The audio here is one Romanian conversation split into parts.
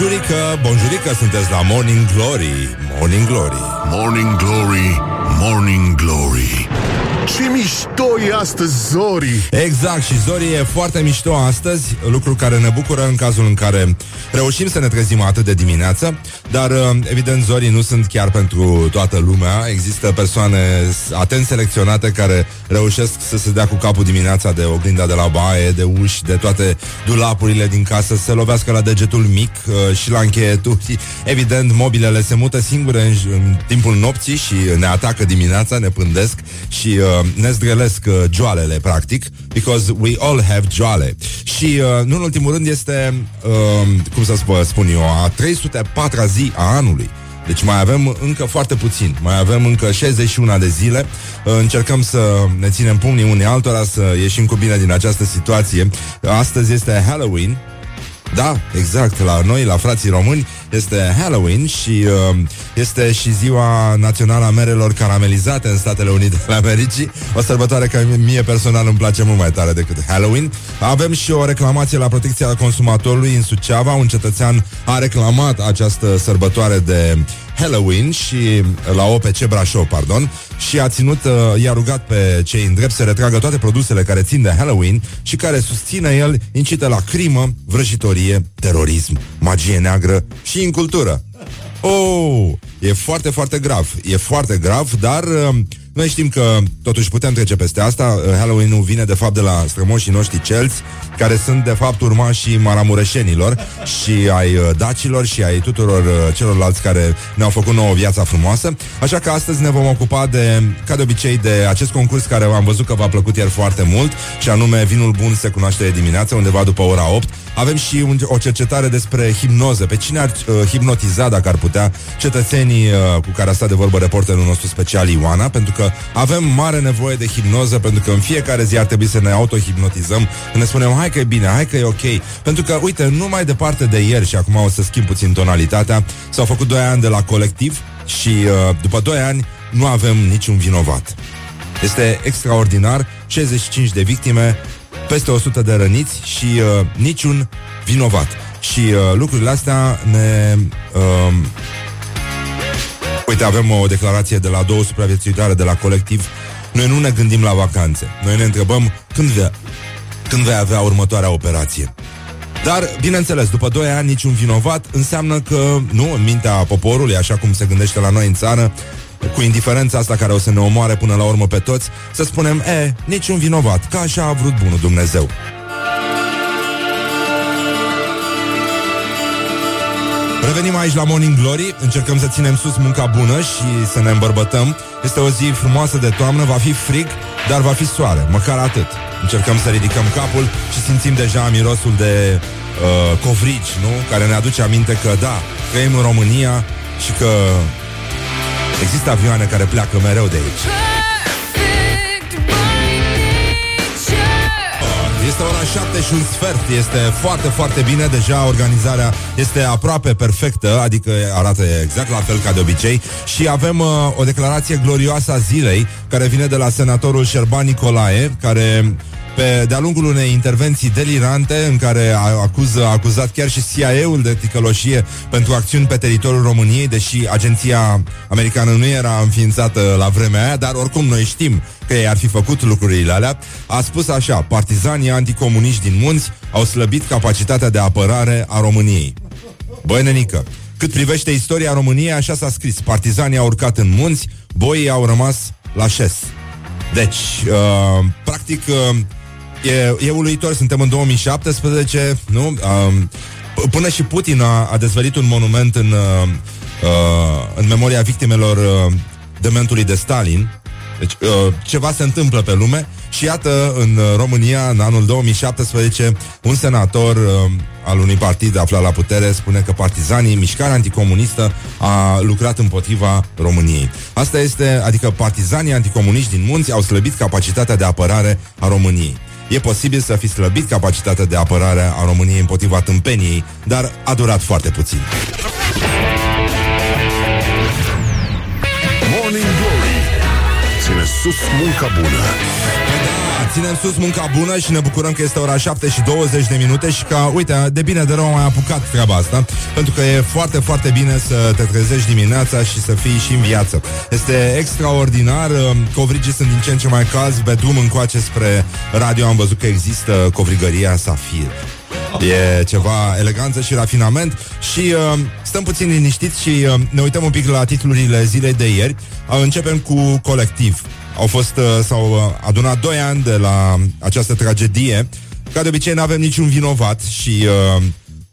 Bonjurică, bonjurică, sunteți la Morning Glory Morning Glory. Morning Glory, Morning Glory Ce mișto e astăzi, Zori! Exact, și Zori e foarte mișto astăzi Lucru care ne bucură în cazul în care Reușim să ne trezim atât de dimineață Dar, uh, evident, Zorii nu sunt chiar pentru toată lumea. Există persoane atent selecționate Care reușesc să se dea cu capul dimineața De oglinda de la baie, de uși De toate dulapurile din casă Să se lovească la degetul mic uh, și la încheieturi. Evident, mobilele se mută singure în, în timpul nopții Și ne atacă dimineața, ne pândesc Și uh, ne zdrelesc uh, joalele, practic Because we all have joale. Și, uh, nu în ultimul rând, este uh, Cum să spun, spun eu A 304-a zi a anului. Deci mai avem încă foarte puțin. Mai avem încă 61 de zile. Uh, Încercăm să ne ținem pumnii unii altora Să ieșim cu bine din această situație. Astăzi este Halloween. Da, exact, la noi, la frații români Este Halloween și uh, Este și ziua națională a merelor caramelizate În Statele Unite ale Americii. O sărbătoare care mie personal îmi place mult mai tare decât Halloween. Avem și o reclamație la protecția consumatorului În Suceava, un cetățean a reclamat această sărbătoare de Halloween și la OPC Brașov, pardon, și a ținut, uh, i-a rugat pe cei în drept să retragă toate produsele care țin de Halloween și care susține el incită la crimă, vrăjitorie, terorism, magie neagră și incultură. Oh, e foarte, foarte grav. E foarte grav, dar uh, noi știm că totuși putem trece peste asta. Uh, Halloween-ul vine de fapt de la strămoșii noștri celți, care sunt de fapt urmașii maramureșenilor și ai uh, dacilor și ai tuturor uh, celorlalți care ne-au făcut nouă viața frumoasă. Așa că astăzi ne vom ocupa de, ca de obicei, de acest concurs care am văzut că v-a plăcut ieri foarte mult și anume Vinul Bun se cunoaște de dimineață, undeva după ora 8. Avem și un, o cercetare despre hipnoză. Pe cine ar uh, hipnotiza, dacă ar putea, cetățenii uh, cu care a stat de vorbă reporterul nostru special Ioana, pentru că avem mare nevoie de hipnoză, pentru că în fiecare zi ar trebui să ne autohipnotizăm, ne spunem, hai că e bine, hai că e ok. Pentru că, uite, nu mai departe de ieri, și acum o să schimb puțin tonalitatea, s-au făcut 2 ani de la colectiv și uh, după 2 ani nu avem niciun vinovat. Este extraordinar, 65 de victime, peste 100 de răniți și uh, niciun vinovat. Și uh, lucrurile astea ne... Uh, uite, avem o declarație de la două supraviețuitoare de la colectiv. Noi nu ne gândim la vacanțe. Noi ne întrebăm când vei, când vei avea următoarea operație. Dar, bineînțeles, după 2 ani niciun vinovat înseamnă că, nu, în mintea poporului, așa cum se gândește la noi în țară, cu indiferența asta care o să ne omoare până la urmă pe toți, să spunem, e, niciun vinovat, că așa a vrut bunul Dumnezeu. Revenim aici la Morning Glory. Încercăm să ținem sus munca bună Și să ne îmbărbătăm. Este o zi frumoasă de toamnă, va fi frig Dar va fi soare, măcar atât. Încercăm să ridicăm capul Și simțim deja mirosul de uh, covrigi nu? Care ne aduce aminte că da Trăim în România Și că Există avioane care pleacă mereu de aici Este ora 7 și un sfert. Este foarte, foarte bine. Deja organizarea este aproape perfectă Adică arată exact la fel ca de obicei. Și avem uh, o declarație glorioasă a zilei Care vine de la senatorul Șerban Nicolae Care pe, de-a lungul unei intervenții delirante în care a, acuză, a acuzat chiar și CIA-ul de ticăloșie pentru acțiuni pe teritoriul României, deși agenția americană nu era înființată la vremea aia, dar oricum noi știm că ei ar fi făcut lucrurile alea, a spus așa, partizanii anticomuniști din munți au slăbit capacitatea de apărare a României. Băi, nenică, cât privește istoria României, așa s-a scris. Partizanii au urcat în munți, boii au rămas la șes. Deci, uh, practic, uh, e, e uluitor, suntem în 2017, nu? Um, p- până și Putin a, a dezvălit un monument în, uh, uh, în memoria victimelor uh, dementului de Stalin. Deci uh, ceva se întâmplă pe lume și iată în uh, România, în anul 2017, un senator uh, al unui partid aflat la putere spune că partizanii, mișcarea anticomunistă a lucrat împotriva României. Asta este, adică partizanii anticomuniști din munți au slăbit capacitatea de apărare a României. E posibil să fi slăbit capacitatea de apărare a României împotriva tâmpeniei, dar a durat foarte puțin. Morning Glory Ține sus munca bună ținem sus munca bună și ne bucurăm că este ora 7 și 20 de minute și că, uite, de bine de rău am mai apucat treaba asta, pentru că e foarte, foarte bine să te trezești dimineața și să fii și în viață. Este extraordinar, uh, covrigii sunt din ce în ce mai calzi, pe drum încoace spre radio am văzut că există covrigăria Safir. E ceva eleganță și rafinament Și uh, stăm puțin liniștiți Și uh, ne uităm un pic la titlurile zilei de ieri uh, Începem cu colectiv Au fost, uh, s-au uh, adunat 2 ani de la această tragedie Ca de obicei nu avem niciun vinovat Și uh,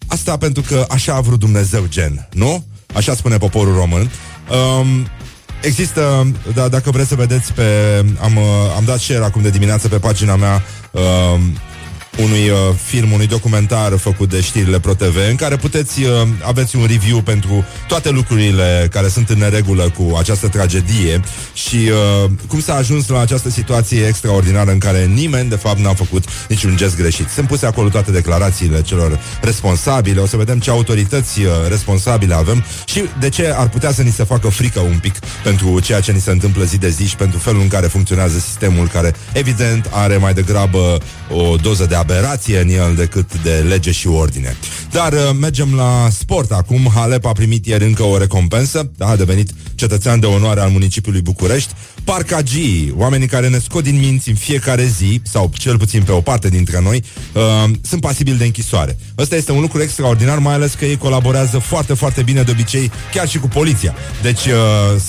asta pentru că așa a vrut Dumnezeu gen Nu? Așa spune poporul român um, Există, da, dacă vreți să vedeți pe, am, uh, am dat share acum de dimineață pe pagina mea uh, unui uh, film, unui documentar făcut de știrile ProTV, în care puteți uh, aveți un review pentru toate lucrurile care sunt în neregulă cu această tragedie și uh, cum s-a ajuns la această situație extraordinară în care nimeni, de fapt, n-a făcut niciun gest greșit. Sunt puse acolo toate declarațiile celor responsabile, o să vedem ce autorități uh, responsabile avem și de ce ar putea să ni se facă frică un pic pentru ceea ce ni se întâmplă zi de zi și pentru felul în care funcționează sistemul care, evident, are mai degrabă o doză de aberație în el decât de lege și ordine. Dar uh, mergem la sport acum. Halep a primit ieri încă o recompensă, da, a devenit cetățean de onoare al municipiului București. Parcagii, oamenii care ne scot din minți în fiecare zi, sau cel puțin pe o parte dintre noi, uh, sunt pasibili de închisoare. Ăsta este un lucru extraordinar, mai ales că ei colaborează foarte, foarte bine de obicei, chiar și cu poliția. Deci uh,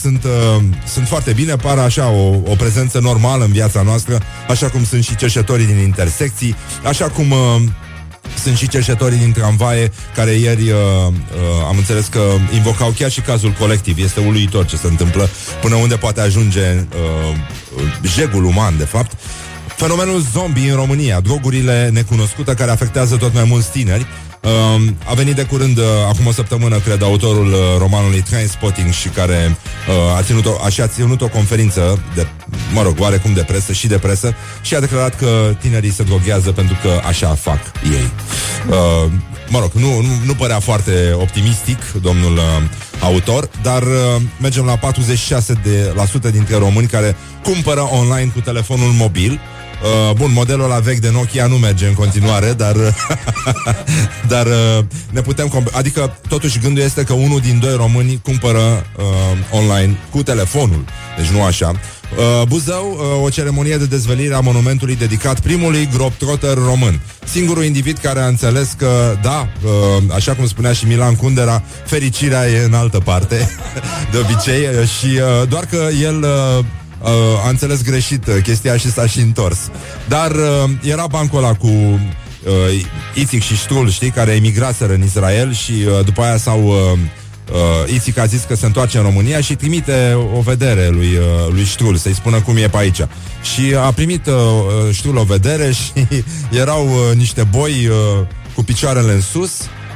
sunt, uh, sunt foarte bine, par așa o, o prezență normală în viața noastră, așa cum sunt și cerșetorii din intersecții, așa cum... Uh, sunt și cerșetorii din tramvaie care ieri uh, uh, am înțeles că invocau chiar și cazul colectiv. Este uluitor ce se întâmplă, până unde poate ajunge uh, jegul uman, de fapt. Fenomenul zombie în România, drogurile necunoscute care afectează tot mai mulți tineri. Uh, a venit de curând, uh, acum o săptămână, cred, autorul uh, romanului Trainspotting și care uh, a ținut o, așa a ținut o conferință de, mă rog, oarecum de presă și de presă și a declarat că tinerii se droghează pentru că așa fac ei. Uh, mă rog, nu, nu, nu părea foarte optimistic domnul uh, autor, dar uh, mergem la 46% de, la sută dintre români care cumpără online cu telefonul mobil Uh, bun, modelul la vechi de Nokia nu merge în continuare, dar dar uh, ne putem comp- adică totuși gândul este că unul din doi români cumpără uh, online cu telefonul. Deci nu așa. Uh, Buzău, uh, o ceremonie de dezvălire a monumentului dedicat primului globetrotter român. Singurul individ care a înțeles că, da, uh, așa cum spunea și Milan Kundera, fericirea e în altă parte, de obicei, uh, și uh, doar că el uh, uh, a înțeles greșit uh, chestia și s-a și întors. Dar uh, era bancul ăla cu uh, Ițic și Ștrul, știi, care emigraseră în Israel și uh, după aia s-au... Uh, Uh, Ițic a zis că se întoarce în România și trimite o vedere lui, uh, lui Ștrul să-i spună cum e pe aici. Și a primit uh, Ștrul o vedere și erau uh, niște boi uh, cu picioarele în sus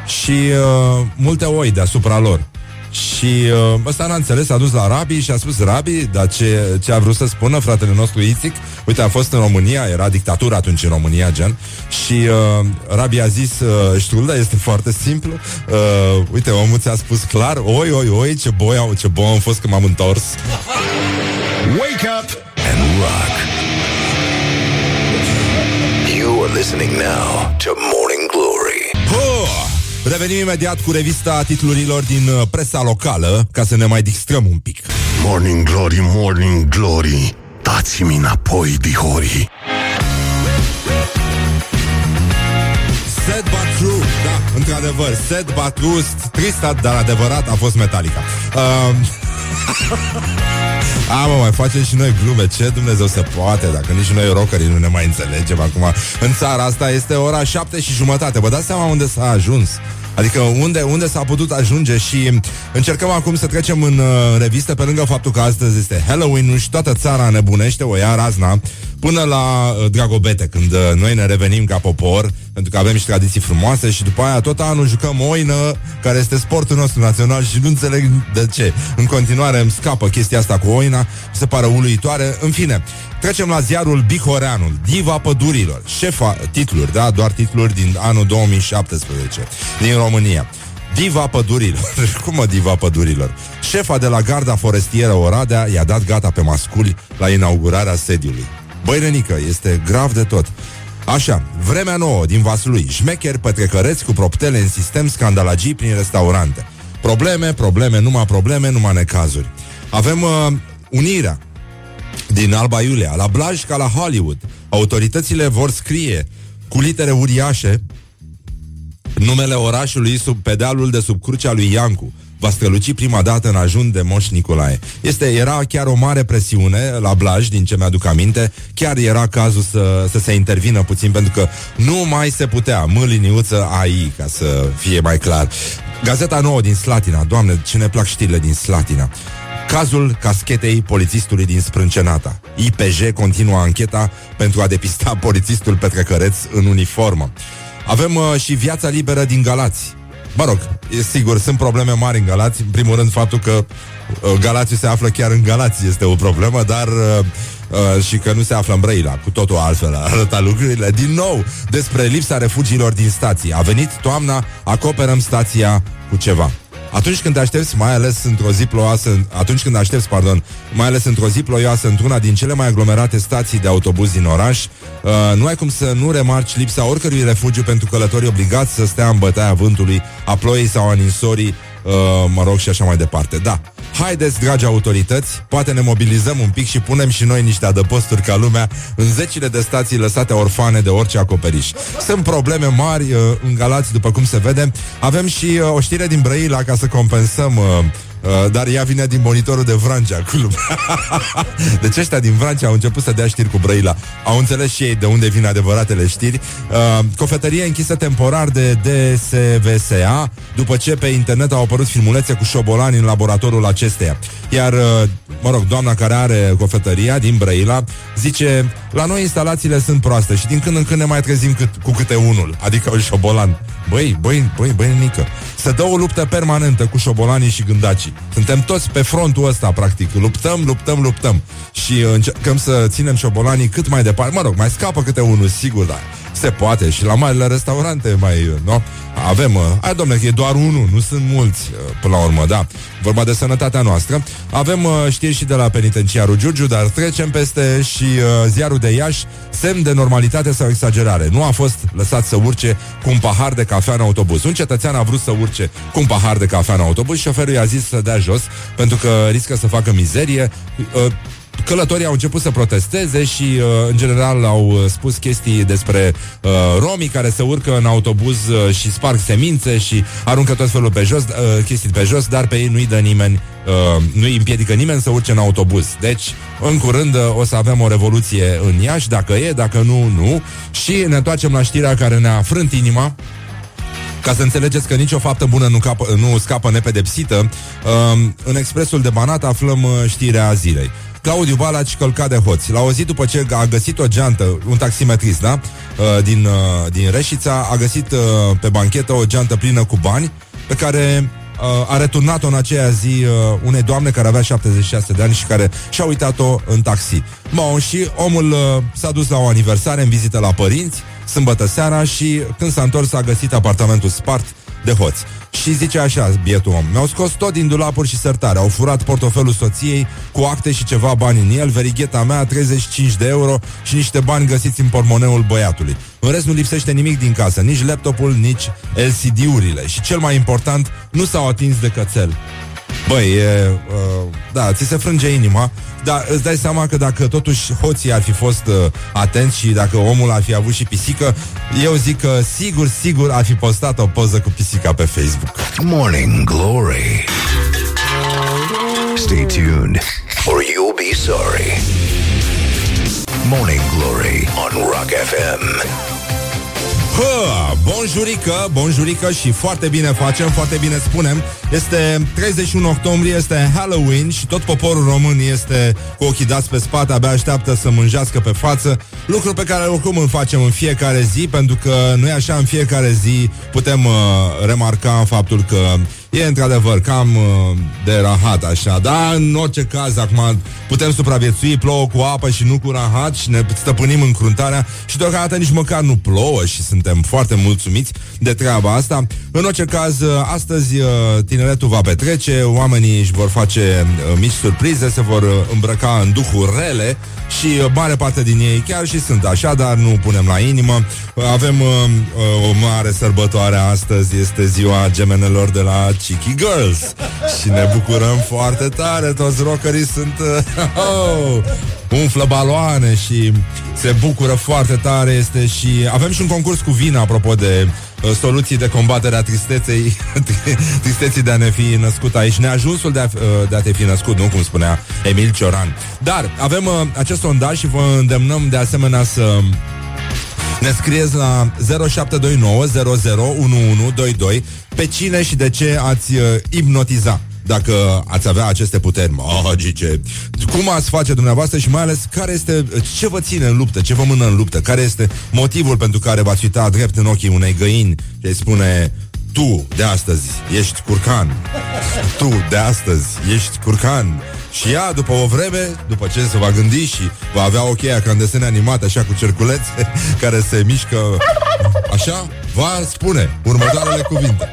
și uh, multe oi deasupra lor. Și uh, ăsta n-a înțeles, a dus la Rabi și a spus Rabi, dar ce, ce a vrut să spună fratele nostru Ițic? Uite, a fost în România, era dictatură atunci în România, gen Și uh, Rabi a zis uh, Ștrulda, este foarte simplu uh, Uite, omul ți-a spus clar Oi, oi, oi, ce boi, au, ce boi am fost când m-am întors Wake up and rock. You are listening now to Morning Glory. oh! Revenim imediat cu revista titlurilor din uh, presa locală Ca să ne mai distrăm un pic Morning Glory, Morning Glory. Dați-mi înapoi, dihori. Sad but true, da, într-adevăr Sad but true, tristat, dar adevărat A fost Metallica um, A, mă, mai facem și noi glume. Ce Dumnezeu se poate Dacă nici noi rockerii nu ne mai înțelegem acum. În țara asta este ora șapte și jumătate. Vă dați seama unde s-a ajuns? Adică unde, unde s-a putut ajunge? Și încercăm acum să trecem în uh, revistă pe lângă faptul că astăzi este Halloween și toată țara nebunește, o ia razna, până la uh, Dragobete, când uh, noi ne revenim ca popor, pentru că avem și tradiții frumoase și după aia tot anul jucăm oină, care este sportul nostru național și nu înțeleg de ce. În continuare îmi scapă chestia asta cu oina, mi se pare uluitoare. În fine, trecem la ziarul Bihoreanul, Diva Pădurilor, șefa titluri, da, doar titluri din anul 2017, din România. Diva pădurilor. Cum mă diva pădurilor? Șefa de la garda forestieră Oradea i-a dat gata pe masculi la inaugurarea sediului. Băi, Renică, este grav de tot. Așa, vremea nouă din Vaslui, șmecheri pătrecăreți cu proptele în sistem scandalagii prin restaurante. Probleme, probleme, numai probleme, numai necazuri. Avem uh, unirea din Alba Iulia, la Blaj ca la Hollywood. Autoritățile vor scrie cu litere uriașe numele orașului sub pedealul de sub crucea lui Iancu va străluci prima dată în ajun de Moș Nicolae. Este, era chiar o mare presiune la Blaj, din ce mi-aduc aminte. Chiar era cazul să, să se intervină puțin, pentru că nu mai se putea. Mâliniuță AI, ca să fie mai clar. Gazeta nouă din Slatina. Doamne, ce ne plac știrile din Slatina. Cazul caschetei polițistului din Sprâncenata. IPJ continuă ancheta pentru a depista polițistul petrecăreț în uniformă. Avem uh, și viața liberă din Galați. Mă rog, e sigur, sunt probleme mari în Galați. În primul rând, faptul că uh, Galații se află chiar în Galați este o problemă, dar uh, uh, și că nu se află în Brăila. Cu totul altfel arăta lucrurile. Din nou, despre lipsa refugiilor din stații. A venit toamna, acoperăm stația cu ceva. Atunci când te aștepți, mai ales într-o zi ploioasă, atunci când aștepți, pardon, mai ales într-o zi ploioasă, într-una din cele mai aglomerate stații de autobuz din oraș, uh, nu ai cum să nu remarci lipsa oricărui refugiu pentru călătorii obligați să stea în bătaia vântului, a ploii sau a ninsorii, uh, mă rog, și așa mai departe. Da, haideți, dragi autorități, poate ne mobilizăm un pic și punem și noi niște adăposturi ca lumea în zecile de stații lăsate orfane de orice acoperiș. Sunt probleme mari uh, în Galați, după cum se vede. Avem și uh, o știre din Brăila ca să compensăm uh, Uh, dar ea vine din monitorul de Vrancea cu lumea. deci ăștia din Vrancea au început să dea știri cu Brăila. Au înțeles și ei de unde vin adevăratele știri. Uh, cofetărie închisă temporar de DSVSA după ce pe internet au apărut filmulețe cu șobolani în laboratorul acesteia. Iar, uh, mă rog, doamna care are cofetăria din Brăila zice, la noi instalațiile sunt proaste și din când în când ne mai trezim cât, cu câte unul, adică un șobolan. Băi, băi, băi, băi, nică. Se dă o luptă permanentă cu șobolanii și gândacii. Suntem toți pe frontul ăsta, practic. Luptăm, luptăm, luptăm. Și încercăm să ținem șobolanii cât mai departe. Mă rog, mai scapă câte unul, sigur, dar se poate. Și la marile restaurante mai, nu? Avem, uh, hai domnule, că e doar unul, nu sunt mulți, uh, până la urmă, da. Vorba de sănătatea noastră. Avem uh, știri și de la penitenciarul Giurgiu, dar trecem peste și uh, ziarul de Iași, semn de normalitate sau exagerare. Nu a fost lăsat să urce cu un pahar de cafea în autobuz. Un cetățean a vrut să urce cu un pahar de cafea în autobuz, șoferul i-a zis să dea jos, pentru că riscă să facă mizerie. Uh, călătorii au început să protesteze și, uh, în general, au uh, spus chestii despre uh, romii care se urcă în autobuz uh, și sparg semințe și aruncă tot felul pe jos, uh, chestii pe jos, dar pe ei nu-i dă nimeni, uh, nu-i împiedică nimeni să urce în autobuz. Deci, în curând uh, o să avem o revoluție în Iași, dacă e, dacă nu, nu. Și ne întoarcem la știrea care ne-a frânt inima, ca să înțelegeți că nicio faptă bună nu, capă, nu scapă nepedepsită, uh, în Expresul de Banat aflăm uh, știrea zilei. Claudiu Balaci călca de hoți. La o zi după ce a găsit o geantă, un taximetrist, da? Uh, din, uh, din Reșița, a găsit uh, pe banchetă o geantă plină cu bani pe care uh, a returnat-o în aceea zi uh, unei doamne care avea 76 de ani și care și-a uitat-o în taxi. Bun, și omul uh, s-a dus la o aniversare în vizită la părinți, sâmbătă seara și când s-a întors a găsit apartamentul spart de hoți. Și zice așa, bietul om Mi-au scos tot din dulapuri și sertare Au furat portofelul soției cu acte și ceva bani în el Verigheta mea, 35 de euro Și niște bani găsiți în pormoneul băiatului. În rest nu lipsește nimic din casă Nici laptopul, nici LCD-urile Și cel mai important, nu s-au atins de cățel. Băi, e, uh, da, ți se frânge inima Dar îți dai seama că dacă totuși hoții ar fi fost uh, atenți Și dacă omul ar fi avut și pisică Eu zic că sigur, sigur ar fi postat o poză cu pisica pe Facebook Morning Glory. Stay tuned, or you'll be sorry. Morning Glory on Rock FM. Hă, bonjurică, bonjurică și foarte bine facem, foarte bine spunem. Este 31 octombrie, este Halloween și tot poporul român este cu ochii dați pe spate, abia așteaptă să mânjească pe față, lucru pe care oricum îl facem în fiecare zi, pentru că noi așa în fiecare zi putem uh, remarca faptul că E într-adevăr cam uh, de rahat așa, dar în orice caz acum putem supraviețui, plouă cu apă și nu cu rahat și ne stăpânim încruntarea și deocamdată nici măcar nu plouă și suntem foarte mulțumiți de treaba asta. În orice caz, uh, astăzi uh, tineretul va petrece, oamenii își vor face uh, mici surprize, se vor uh, îmbrăca în duhuri rele și uh, mare parte din ei chiar și sunt așa, dar nu punem la inimă. Uh, Avem uh, uh, o mare sărbătoare astăzi, este ziua gemenelor de la Cheeky Girls. Și ne bucurăm foarte tare, toți rockerii sunt uh, oh, umflă baloane și se bucură foarte tare, este și avem și un concurs cu vin apropo de uh, soluții de combatere a tristeței, tristeții de a ne fi născut aici, neajunsul de a, uh, de a te fi născut, nu? Cum spunea Emil Cioran. Dar avem uh, acest sondaj și vă îndemnăm de asemenea să ne scrieți la 0729 001122 pe cine și de ce ați uh, ipnotiza dacă ați avea aceste puteri magice. Cum ați face dumneavoastră și mai ales care este, ce vă ține în luptă, ce vă mână în luptă, care este motivul pentru care v-ați uita drept în ochii unei găini și îi spune tu de astăzi ești curcan. Tu de astăzi ești curcan. Și ea, după o vreme, după ce se va gândi și va avea o cheia ca în desene animate, așa cu cerculețe, care se mișcă așa, va spune următoarele cuvinte.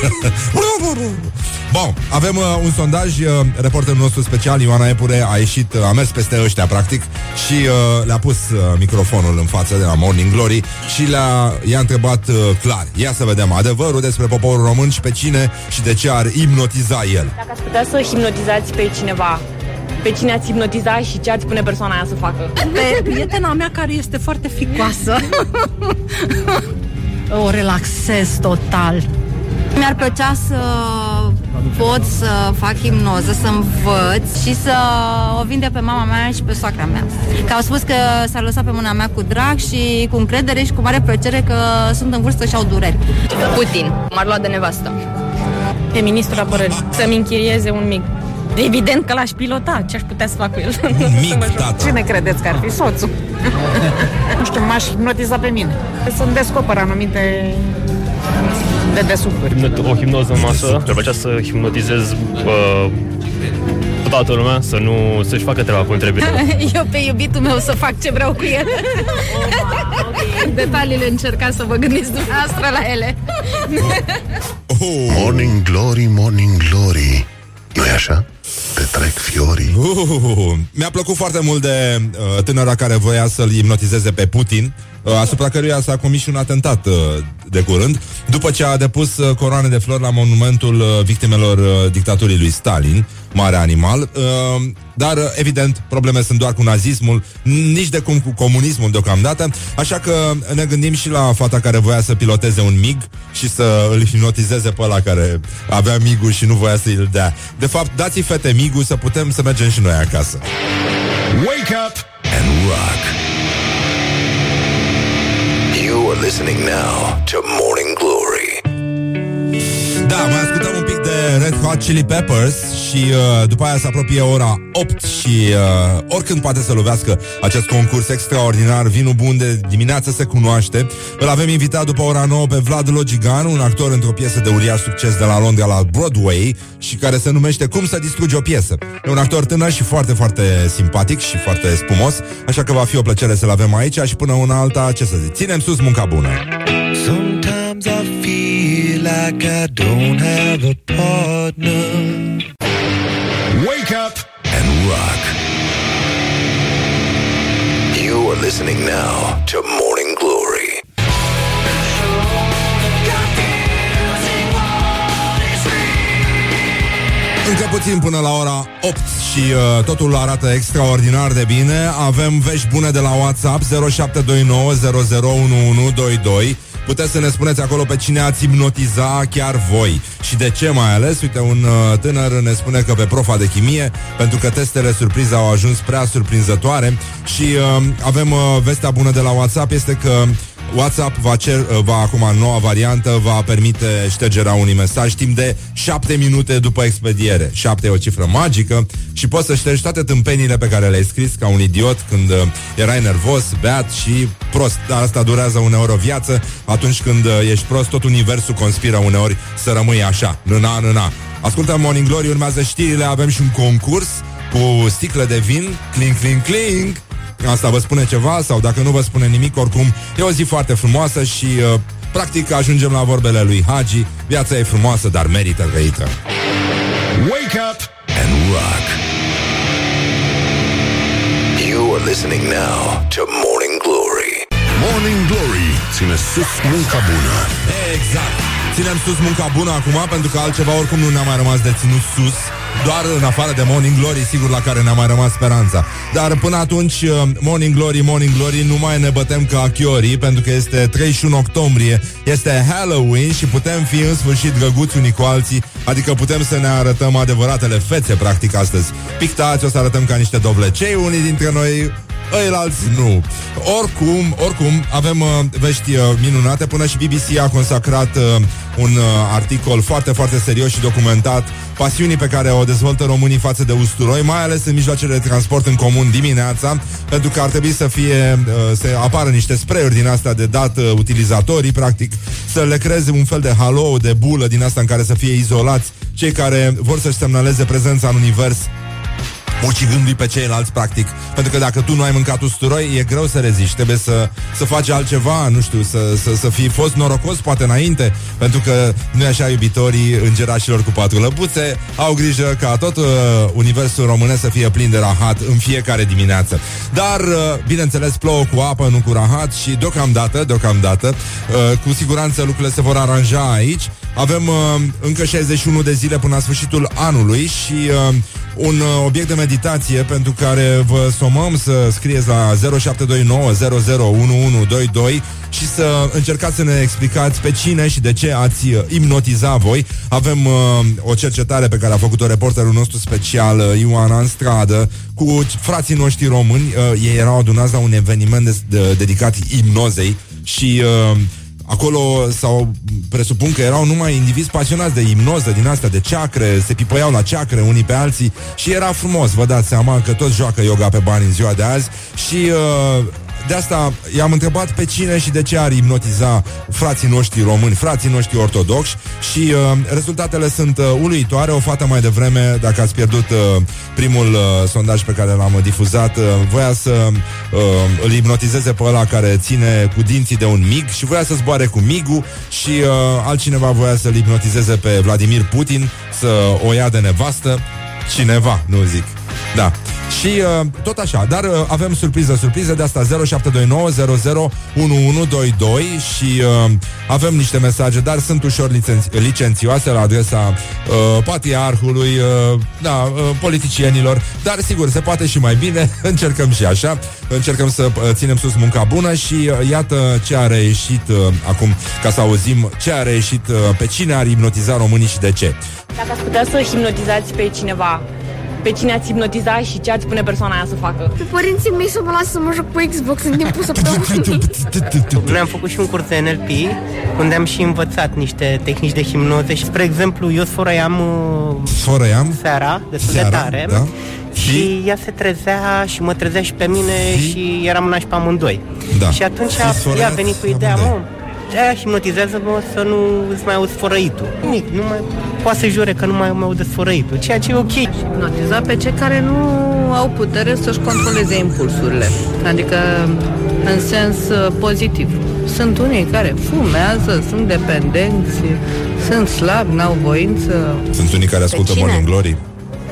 Bun, avem uh, un sondaj uh, Reporterul nostru special, Ioana Epure A ieșit, uh, a mers peste ăștia practic Și uh, le-a pus uh, microfonul în față De la Morning Glory Și le-a, i-a întrebat uh, clar Ia să vedem adevărul despre poporul român Și pe cine și de ce ar ipnotiza el Dacă ați putea să hipnotizați pe cineva, pe cine ați hipnotiza și ce ați pune persoana aia să facă? Pe prietena mea care este foarte ficoasă. o relaxez total. Mi-ar plăcea să pot să fac hipnoză, să învăț și să o vinde pe mama mea și pe soacra mea. Că au spus că s-ar lăsa pe mâna mea cu drag și cu încredere și cu mare plăcere că sunt în vârstă și au dureri. Putin. M-ar lua de nevastă. Pe ministrul apărării. Să-mi închirieze un mic. Evident că l-aș pilota. Ce aș putea să fac cu el? Un mic, tata Cine credeți că ar fi soțul? nu știu, m-aș hipnotiza pe mine. Să-mi descoper anumite de desubturi. Hipnot- o hipnoză în masă. Mi-ar plăcea să hipnotizez uh, toată lumea, să nu să-și facă treaba cum trebuie. Eu pe iubitul meu să fac ce vreau cu el. Detaliile încercați să vă gândiți dumneavoastră la ele. oh. Morning Glory, Morning Glory nu e așa? Te trec fiorii Uh, mi-a plăcut foarte mult de uh, tânăra care voia să-l hipnotizeze pe Putin, uh, asupra căruia s-a comis și un atentat uh, de curând, după ce a depus uh, coroane de flori la monumentul uh, victimelor uh, dictaturii lui Stalin, mare animal. Uh, dar, uh, evident, probleme sunt doar cu nazismul, nici de cum cu comunismul deocamdată, așa că ne gândim și la fata care voia să piloteze un MIG și să îl hipnotizeze pe ăla care avea migul și nu voia să îl dea. De fapt, dați-i fete migul să putem să mergem și noi acasă. Wake up and rock. Listening now to Morning Glory. De Red Hot Chili Peppers și uh, după aia se apropie ora 8 și uh, oricând poate să lovească acest concurs extraordinar, vinul bun de dimineață se cunoaște. Îl avem invitat după ora 9 pe Vlad Logigan, un actor într-o piesă de uriaș succes de la Londra la Broadway și care se numește Cum să distrugi o piesă. E un actor tânăr și foarte, foarte simpatic și foarte spumos, așa că va fi o plăcere să-l avem aici și până una alta, ce să zic, ținem sus munca bună. Sometimes I feel like I don't have a partner. Wake up and rock. You are listening now to Morning Glory. Încă puțin până la ora 8 și uh, totul arată extraordinar de bine. Avem vești bune de la WhatsApp 0729001122. Puteți să ne spuneți acolo pe cine ați hipnotiza chiar voi și de ce mai ales. Uite, un uh, tânăr ne spune că pe profa de chimie, pentru că testele surpriză au ajuns prea surprinzătoare și uh, avem uh, vestea bună de la WhatsApp, este că WhatsApp va, cer, va acum noua variantă, va permite ștergerea unui mesaj timp de 7 minute după expediere. 7 e o cifră magică și poți să ștergi toate tâmpenile pe care le-ai scris ca un idiot când uh, erai nervos, beat și prost. Dar asta durează uneori o viață. Atunci când uh, ești prost, tot universul conspiră uneori să rămâi așa, nâna, nâna. Ascultă Morning Glory, urmează știrile, avem și un concurs cu sticle de vin, clink, clink, clink. Asta vă spune ceva sau dacă nu vă spune nimic, oricum e o zi foarte frumoasă și uh, practic ajungem la vorbele lui Hagi. Viața e frumoasă, dar merită trăită. Wake up and rock. You are listening now to Morning Glory. Morning Glory ține sus munca bună. Exact. Ținem sus munca bună acum pentru că altceva oricum nu ne-a mai rămas de ținut sus doar în afară de Morning Glory, sigur, la care ne-a mai rămas speranța. Dar până atunci, uh, Morning Glory, Morning Glory, nu mai ne bătem ca chiorii, pentru că este 31 octombrie, este Halloween și putem fi în sfârșit drăguți unii cu alții, adică putem să ne arătăm adevăratele fețe, practic, astăzi. Pictați, o să arătăm ca niște dovlecei, unii dintre noi ăilalți nu. Oricum, oricum, avem uh, vești uh, minunate. Până și BBC a consacrat uh, un uh, articol foarte, foarte serios și documentat pasiunii pe care o dezvoltă românii față de usturoi, mai ales în mijloacele de transport în comun dimineața, pentru că ar trebui să fie, uh, să apară niște spray-uri din asta de dat uh, utilizatorii, practic, să le creeze un fel de halo, de bulă din asta în care să fie izolați cei care vor să-și semnaleze prezența în univers ucigându-i pe ceilalți, practic. Pentru că dacă tu nu ai mâncat usturoi, e greu să reziști. Trebuie să, să faci altceva, nu știu, să, să, să fii fost norocos poate înainte, pentru că nu e așa iubitorii îngerașilor cu patru lăbuțe, au grijă ca tot uh, universul românesc să fie plin de rahat în fiecare dimineață. Dar, uh, bineînțeles, plouă cu apă, nu cu rahat și deocamdată, deocamdată, uh, cu siguranță lucrurile se vor aranja aici. Avem uh, încă 61 de zile până la sfârșitul anului și uh, un uh, obiect de meditație pentru care vă somăm să scrieți la 0729 și să încercați să ne explicați pe cine și de ce ați uh, imnotiza voi. Avem uh, o cercetare pe care a făcut-o reporterul nostru special, uh, Ioana în stradă, cu frații noștri români. Uh, ei erau adunați la un eveniment de, de, dedicat imnozei și uh, Acolo sau presupun că erau numai indivizi pasionați de imnoză din asta, de ceacre, se pipăiau la ceacre unii pe alții și era frumos, vă dați seama că toți joacă yoga pe bani în ziua de azi și uh, de asta i-am întrebat pe cine și de ce ar hipnotiza frații noștri români, frații noștri ortodoxi și uh, rezultatele sunt uh, uluitoare. O fată mai devreme, dacă ați pierdut uh, primul uh, sondaj pe care l-am difuzat, uh, voia să uh, îl hipnotizeze pe ăla care ține cu dinții de un mig și voia să zboare cu migul și uh, altcineva voia să-l hipnotizeze pe Vladimir Putin să o ia de nevastă. Cineva, nu zic. Da. Și uh, tot așa, dar uh, avem surpriză, surpriză de asta 0729 001122 și uh, avem niște mesaje, dar sunt ușor licenți- licențioase la adresa uh, patriarhului, uh, da, uh, politicienilor, dar sigur, se poate și mai bine, încercăm și așa, încercăm să uh, ținem sus munca bună și uh, iată ce a reieșit uh, acum, ca să auzim ce a reieșit, uh, pe cine ar hipnotiza românii și de ce. Dacă ați putea să hipnotizați pe cineva, pe cine ați hipnotiza și ce ați spune persoana aia să facă? Pe părinții mei să mă lasă să mă joc pe Xbox în timpul săptămânii. Noi am făcut și un curs de NLP unde am și învățat niște tehnici de hipnoze și, spre exemplu, eu sfărăiam uh, Sfărăiam seara destul Seara, de tare da. și ea se trezea și mă trezea și pe mine și eram nași pe amândoi. Da. Și atunci Și ea a sfărăiați venit cu ideea, amândoi. mă, aia hipnotizează-mă să nu îți mai auzi sfărăitul. Nimic, nu mai, poate să jure că nu mai mă aude sfărăitul, ceea ce e ok. hipnotiza pe cei care nu au putere să-și controleze impulsurile. Adică în sens uh, pozitiv. Sunt unii care fumează, sunt dependenți, sunt slabi, n-au voință. Sunt unii care ascultă cine? Morning Glory.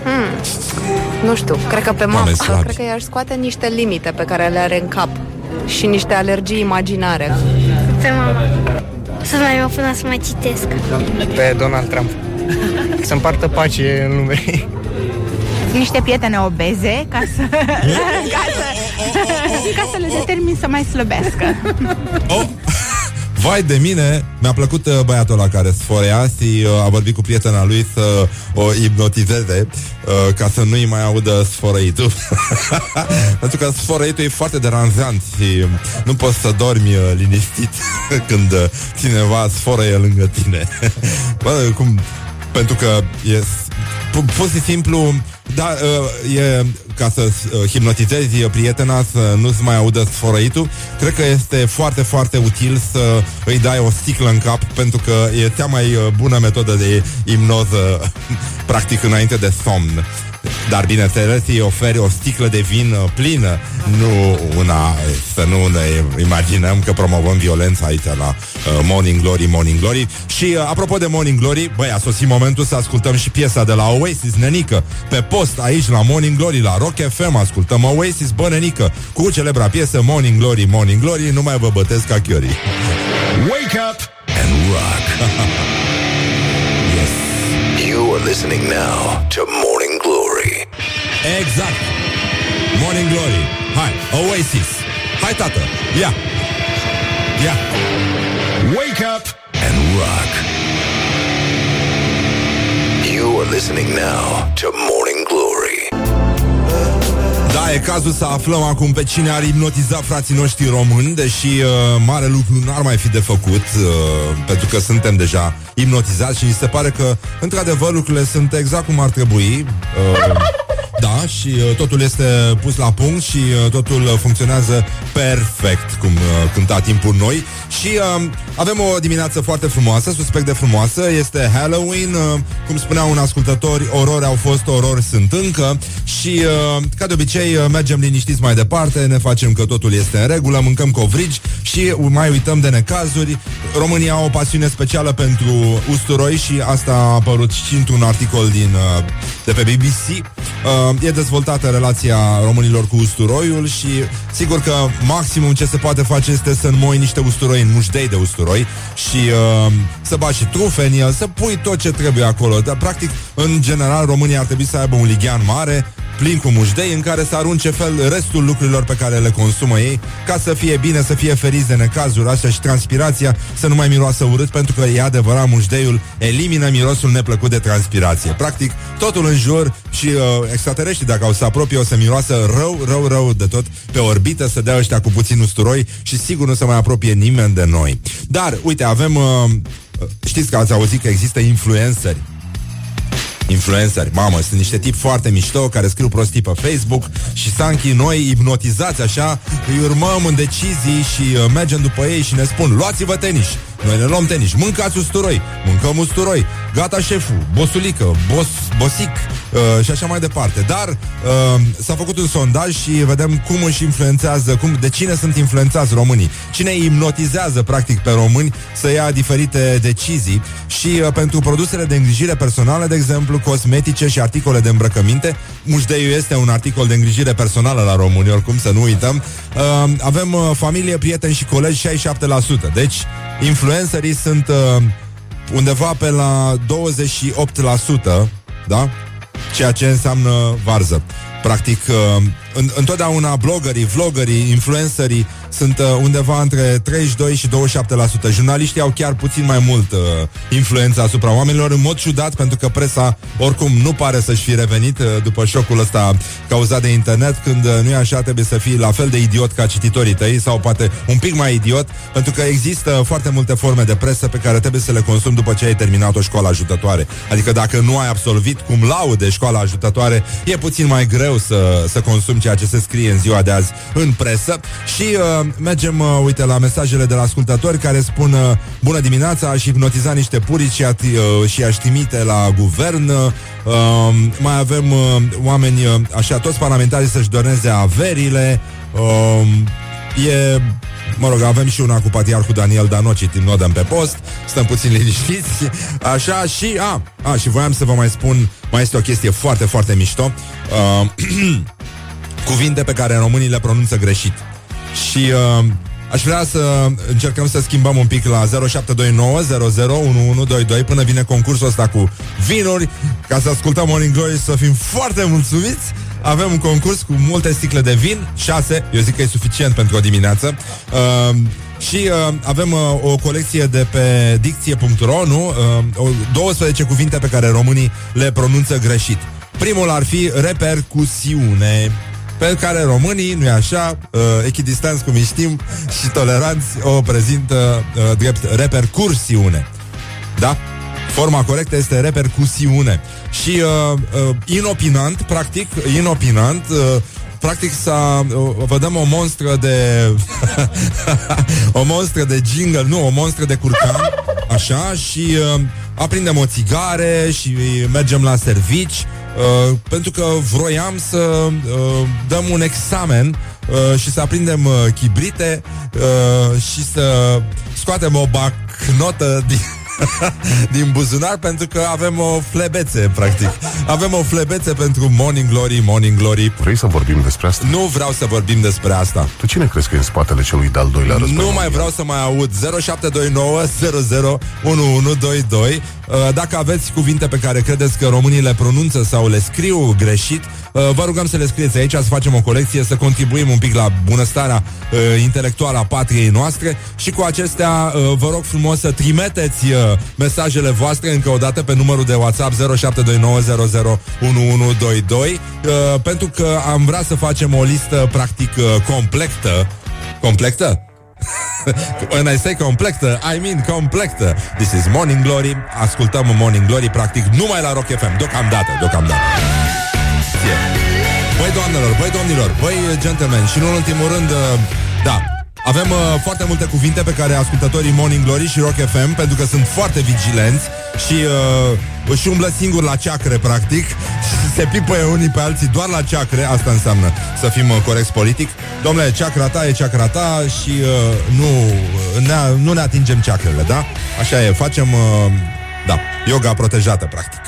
Hmm. Nu știu, cred că pe Oameni mama slabi. Cred că i-aș scoate niște limite pe care le are în cap Și niște alergii imaginare Pe mama. Să mai mă până să mai citesc. Pe Donald Trump. Să împartă pace în lume. niște prietene obeze ca să, ca să, ca să le determin să mai slăbească. Vai de mine, mi-a plăcut uh, băiatul ăla care sforea și uh, a vorbit cu prietena lui să o hipnotizeze uh, ca să nu-i mai audă sfărăitul. Pentru că sfărăitul e foarte deranjant și nu poți să dormi uh, liniștit când uh, cineva sfărăie lângă tine. Bă, cum... Pentru că e pu- pur și simplu da, uh, e ca să uh, hipnotizezi prietena să nu-ți mai audă sfărăitul, cred că este foarte, foarte util să îi dai o sticlă în cap pentru că e cea mai uh, bună metodă de imnoză practic înainte de somn. Dar bineînțeles îi oferi o sticlă de vin uh, plină Nu una Să nu ne imaginăm că promovăm violența aici la uh, Morning Glory, Morning Glory Și uh, apropo de Morning Glory Băi, a sosit momentul să ascultăm și piesa de la Oasis, Nenică Pe post aici la Morning Glory, la Rock FM Ascultăm Oasis, bă, Nenică Cu celebra piesă Morning Glory, Morning Glory Nu mai vă bătesc ca chiorii Wake up and rock. You are listening now to Morning Glory. Exact Morning Glory Hai, Oasis Hai, tată, ia Ia Wake up and rock. You are listening now to Morning Glory. Da, e cazul să aflăm acum pe cine ar hipnotiza frații noștri români, deși uh, mare lucru n-ar mai fi de făcut, uh, pentru că suntem deja hipnotizați și mi se pare că, într-adevăr, lucrurile sunt exact cum ar trebui. Uh, da, și uh, totul este pus la punct și uh, totul uh, funcționează perfect, cum uh, cânta timpul noi. Și uh, avem o dimineață foarte frumoasă, suspect de frumoasă, este Halloween, uh, cum spunea un ascultător, orori au fost, orori sunt încă și, uh, ca de obicei, uh, mergem liniștiți mai departe, ne facem că totul este în regulă, mâncăm covrigi și mai uităm de necazuri. România au o pasiune specială pentru usturoi și asta a apărut și într-un articol din, uh, de pe BBC. Uh, e dezvoltată relația românilor cu usturoiul și sigur că maximum ce se poate face este să înmoi niște usturoi în mușdei de usturoi și uh, să bagi și trufe în el, să pui tot ce trebuie acolo. Dar, practic, în general, România ar trebui să aibă un lighean mare, plin cu mușdei, în care să arunce fel restul lucrurilor pe care le consumă ei, ca să fie bine, să fie feriți de necazuri astea și transpirația să nu mai miroasă urât, pentru că e adevărat, mușdeiul elimină mirosul neplăcut de transpirație. Practic, totul în jur și uh, extraterestrii, dacă au să apropie, o să miroasă rău, rău, rău de tot pe orbită, să dea ăștia cu puțin usturoi și sigur nu se mai apropie nimeni de noi. Dar, uite, avem... Uh, știți că ați auzit că există influenceri influenceri. Mamă, sunt niște tipi foarte mișto care scriu prostii pe Facebook și Sanchi, noi hipnotizați așa, îi urmăm în decizii și uh, mergem după ei și ne spun luați-vă tenis. Noi ne luăm tenis, mâncați usturoi, mâncăm usturoi, gata șeful, bosulică, bos, bosic uh, și așa mai departe. Dar uh, s-a făcut un sondaj și vedem cum își influențează, cum, de cine sunt influențați românii, cine îi hipnotizează practic pe români să ia diferite decizii. Și uh, pentru produsele de îngrijire personală, de exemplu, cosmetice și articole de îmbrăcăminte, mușdeiul este un articol de îngrijire personală la români, oricum să nu uităm, uh, avem uh, familie, prieteni și colegi 67%. Deci, influencerii sunt uh, undeva pe la 28%, da? Ceea ce înseamnă varză. Practic, uh, în, întotdeauna bloggerii, vloggerii, influencerii sunt uh, undeva între 32 și 27%. Jurnaliștii au chiar puțin mai mult uh, influență asupra oamenilor, în mod ciudat, pentru că presa oricum nu pare să-și fi revenit uh, după șocul ăsta cauzat de internet, când uh, nu e așa, trebuie să fii la fel de idiot ca cititorii tăi sau poate un pic mai idiot, pentru că există foarte multe forme de presă pe care trebuie să le consumi după ce ai terminat o școală ajutătoare. Adică dacă nu ai absolvit cum laude școala ajutătoare, e puțin mai greu să, să consumi ceea ce se scrie în ziua de azi în presă și uh, mergem, uh, uite, la mesajele de la ascultători care spun uh, Bună dimineața, aș hipnotiza niște purici și, a, uh, și aș trimite la guvern. Uh, Mai avem uh, oameni, uh, așa, toți parlamentarii să-și doneze averile. Uh, E Mă rog, avem și una cu patriarhul Daniel Danoci Timp nu o dăm pe post. Stăm puțin liniștiți. Așa și, a, a, și voiam să vă mai spun Mai este o chestie foarte, foarte mișto. Uh, Cuvinte pe care românii le pronunță greșit Și uh, Aș vrea să încercăm să schimbăm un pic la 0729 până vine concursul ăsta cu vinuri, ca să ascultăm Morning Glory să fim foarte mulțumiți. Avem un concurs cu multe sticle de vin, 6, eu zic că e suficient pentru o dimineață. Uh, Și uh, avem uh, o colecție de pe dicție.ro, nu? Uh, o- 12 cuvinte pe care românii le pronunță greșit. Primul ar fi repercusiune pe care românii, nu-i așa, uh, echidistanți cum îi știm și toleranți, o prezintă uh, drept repercursiune. Da? Forma corectă este repercusiune. Și uh, uh, inopinant, practic, inopinant, uh, practic s-a, uh, vă dăm o monstră de o monstră de jingle, nu, o monstră de curcan, așa, și uh, aprindem o țigare și mergem la servici, uh, pentru că vroiam să uh, dăm un examen uh, și să aprindem uh, chibrite uh, și să scoatem o bacnotă din din buzunar pentru că avem o flebețe, practic. Avem o flebețe pentru Morning Glory, Morning Glory. Vrei să vorbim despre asta? Nu vreau să vorbim despre asta. Tu cine crezi că e în spatele celui de-al doilea război? Nu mai mondial? vreau să mai aud 0729 00 1122 Uh, Dacă aveți cuvinte pe care credeți că românii le pronunță sau le scriu greșit uh, Vă rugăm să le scrieți aici, să facem o colecție Să contribuim un pic la bunăstarea uh, intelectuală a patriei noastre Și cu acestea uh, vă rog frumos să trimiteți uh, mesajele voastre Încă o dată pe numărul de WhatsApp 0729 00 uh, Pentru că am vrea să facem o listă practic uh, completă Completă? When I say completă, I mean completă This is Morning Glory. Ascultăm Morning Glory practic numai la Rock FM Deocamdată, deocamdată. Băi doamnelor, băi domnilor, băi gentlemen Și în ultimul rând, uh, da avem uh, foarte multe cuvinte pe care ascultătorii Morning Glory și Rock FM, pentru că sunt foarte vigilenți și uh, își umblă singur la ceacre, practic, și se pipăie unii pe alții doar la ceacre, asta înseamnă să fim uh, corecți politic. Domnule, ceacra ta e ceacra ta și uh, nu, ne, nu ne atingem ceacrele, da? Așa e, facem, uh, da, yoga protejată, practic.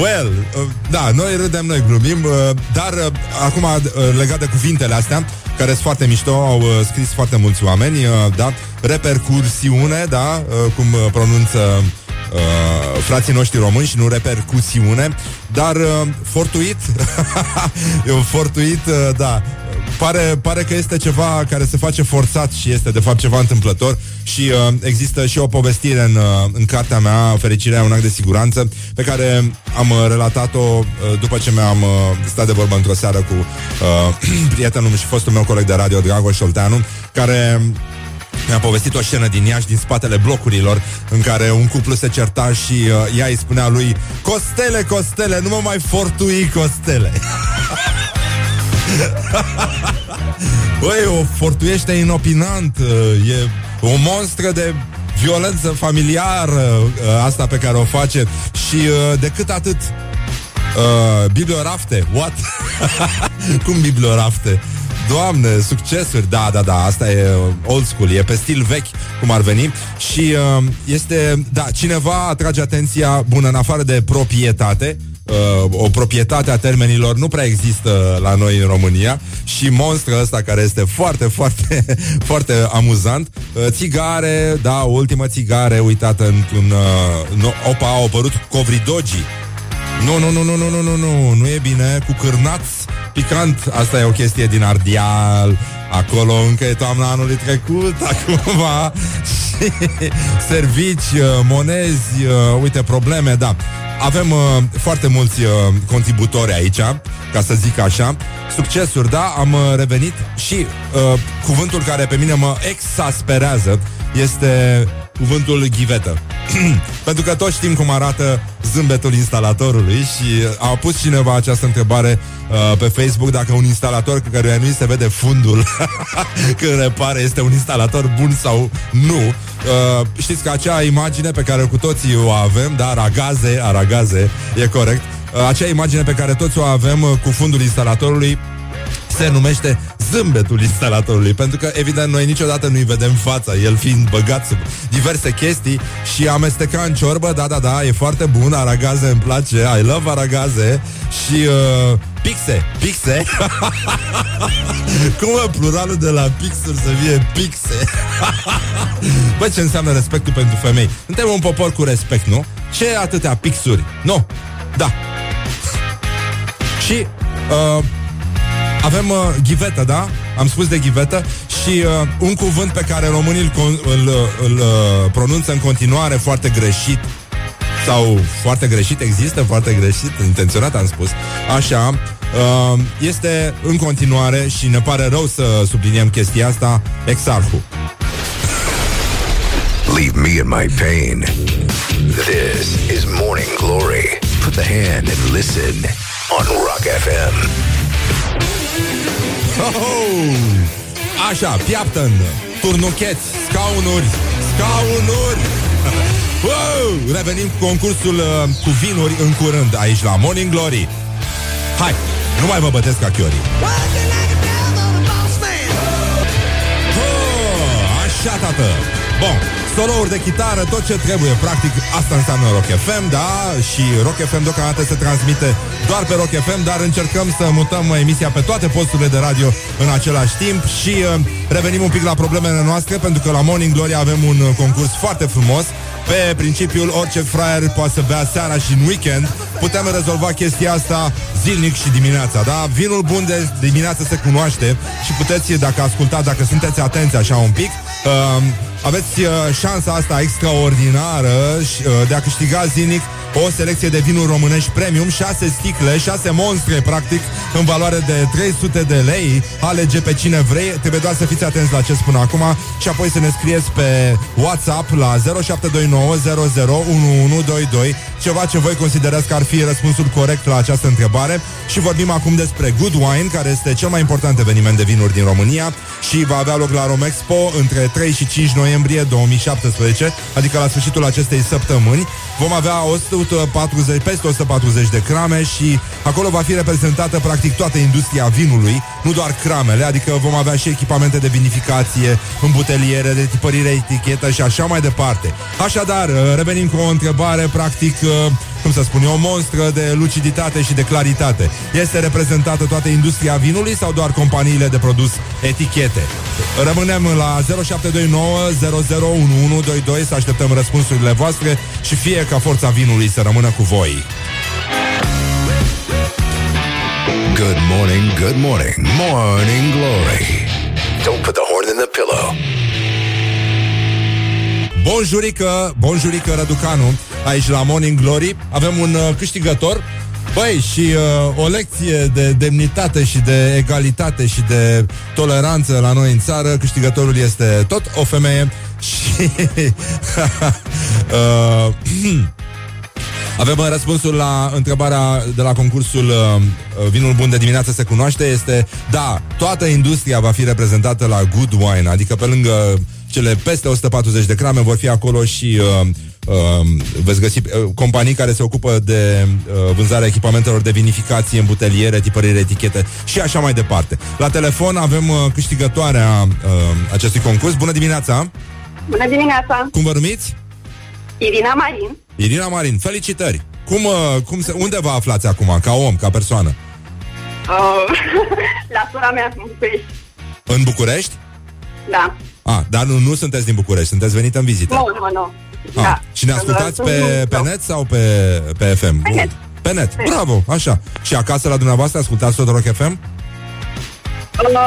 Well, uh, da, noi râdem, noi glumim, uh, dar uh, acum uh, legat de cuvintele astea, care sunt foarte mișto, au uh, scris foarte mulți oameni, uh, da, repercursiune, da, uh, cum uh, pronunță uh, frații noștri români și nu repercusiune, dar uh, fortuit, fortuit, uh, da, pare, pare că este ceva care se face forțat și este de fapt ceva întâmplător și uh, există și o povestire în, uh, în cartea mea, Fericirea e un act de siguranță, pe care am uh, relatat-o uh, după ce mi-am uh, stat de vorbă într-o seară cu uh, prietenul și fostul meu coleg de radio, Dragoș Olteanu, care mi-a povestit o scenă din Iași, din spatele blocurilor, în care un cuplu se certa și uh, ea îi spunea lui Costele, Costele, nu mă mai fortui, Costele. Băi, o fortuiește inopinant uh, E o monstră de violență familiară uh, Asta pe care o face Și uh, decât atât uh, Bibliorafte, what? Cum bibliorafte? Doamne, succesuri, da, da, da, asta e uh, old school, e pe stil vechi, cum ar veni Și uh, este, da, cineva atrage atenția, bună, în afară de proprietate uh, o proprietate a termenilor nu prea există la noi în România și monstrul ăsta care este foarte, foarte, foarte amuzant. Uh, țigare, da, o ultimă țigare uitată într-un... Uh, no, opa, au apărut covridogii. Nu, nu, nu, nu, nu, nu, nu, nu, nu e bine, cu cârnați picant, asta e o chestie din Ardeal, acolo încă e toamna anului trecut, acum și servici, uh, monezi, uh, uite, probleme, da. Avem uh, foarte mulți uh, contributori aici, ca să zic așa. Succesuri, da, am uh, revenit și uh, cuvântul care pe mine mă exasperează este cuvântul ghivetă. Pentru că toți știm cum arată zâmbetul instalatorului și uh, a pus cineva această întrebare uh, pe Facebook dacă un instalator căruia nu se vede fundul când repare este un instalator bun sau nu. Uh, știți că acea imagine pe care cu toții o avem, da, aragaze, aragaze, e corect, uh, acea imagine pe care toți o avem uh, cu fundul instalatorului se numește zâmbetul instalatorului, pentru că, evident, noi niciodată nu-i vedem fața, el fiind băgat sub diverse chestii și amesteca în ciorbă, da, da, da, e foarte bun, aragaze îmi place, I love aragaze și uh, pixe, pixe. Cum e pluralul de la pixuri să fie pixe? Bă, ce înseamnă respectul pentru femei? Suntem un popor cu respect, nu? Ce atâtea pixuri? Nu, da. și uh, avem uh, ghivetă, da? Am spus de ghivetă și uh, un cuvânt pe care românii îl, con- îl, uh, îl uh, pronunță în continuare foarte greșit sau foarte greșit, există foarte greșit, intenționat am spus, așa, uh, este în continuare și ne pare rău să subliniem chestia asta, exarhul. Leave me in my pain. This is Morning Glory. Put the hand and listen on Rock FM. Oh! Așa, piaptăn, turnucheți, scaunuri, scaunuri! wow! Revenim cu concursul uh, cu vinuri în curând aici la Morning Glory. Hai, nu mai vă bătesc ca chiorii. Oh, așa, tată! Bun, solouri de chitară, tot ce trebuie, practic, asta înseamnă Rock FM, da? Și Rock FM deocamdată se transmite doar pe Rock FM, dar încercăm să mutăm emisia pe toate posturile de radio în același timp și uh, revenim un pic la problemele noastre, pentru că la Morning Glory avem un uh, concurs foarte frumos pe principiul orice fraier poate să bea seara și în weekend, putem rezolva chestia asta zilnic și dimineața, da? Vinul bun de dimineață se cunoaște și puteți, dacă ascultați, dacă sunteți atenți așa un pic, uh, aveți uh, șansa asta extraordinară uh, de a câștiga zilnic o selecție de vinuri românești premium, 6 sticle, 6 monstre, practic, în valoare de 300 de lei. Alege pe cine vrei, trebuie doar să fiți atenți la ce spun acum și apoi să ne scrieți pe WhatsApp la 0729001122 ceva ce voi considerați că ar fi răspunsul corect la această întrebare. Și vorbim acum despre Good Wine, care este cel mai important eveniment de vinuri din România și va avea loc la Romexpo între 3 și 5 noiembrie 2017, adică la sfârșitul acestei săptămâni. Vom avea 140, peste 140 de crame și acolo va fi reprezentată practic toată industria vinului, nu doar cramele, adică vom avea și echipamente de vinificație, îmbuteliere, de tipărire etichetă și așa mai departe. Așadar, revenim cu o întrebare practic cum să spun eu, o monstră de luciditate și de claritate. Este reprezentată toată industria vinului sau doar companiile de produs etichete? Rămânem la 0729 001122 să așteptăm răspunsurile voastre și fie ca forța vinului să rămână cu voi. Good morning, good morning, Morning Glory. Don't put the horn in the pillow. Bonjurică, bonjurică Răducanu Aici la Morning Glory. Avem un uh, câștigător. Băi, și uh, o lecție de demnitate și de egalitate și de toleranță la noi în țară. Câștigătorul este tot o femeie Și uh, Avem uh, răspunsul la întrebarea de la concursul uh, Vinul bun de dimineață se cunoaște. Este, da, toată industria va fi reprezentată la Good Wine. Adică pe lângă cele peste 140 de grame vor fi acolo și uh, uh, veți găsi uh, companii care se ocupă de uh, vânzarea echipamentelor de vinificație, îmbuteliere, tipărire, etichete și așa mai departe. La telefon avem uh, câștigătoarea uh, acestui concurs. Bună dimineața! Bună dimineața! Cum vă numiți? Irina Marin. Irina Marin, felicitări! Cum, uh, cum se, unde vă aflați acum, ca om, ca persoană? Uh, la sora mea în București. În București? Da. Ah, dar nu, nu sunteți din București, sunteți venit în vizită. Nu, nu, nu. Ah, Da. Și ne ascultați pe, pe net sau pe, pe FM? Pe net. Pe net, Pe net. bravo, așa. Și acasă la dumneavoastră ascultați tot Rock FM? Uh,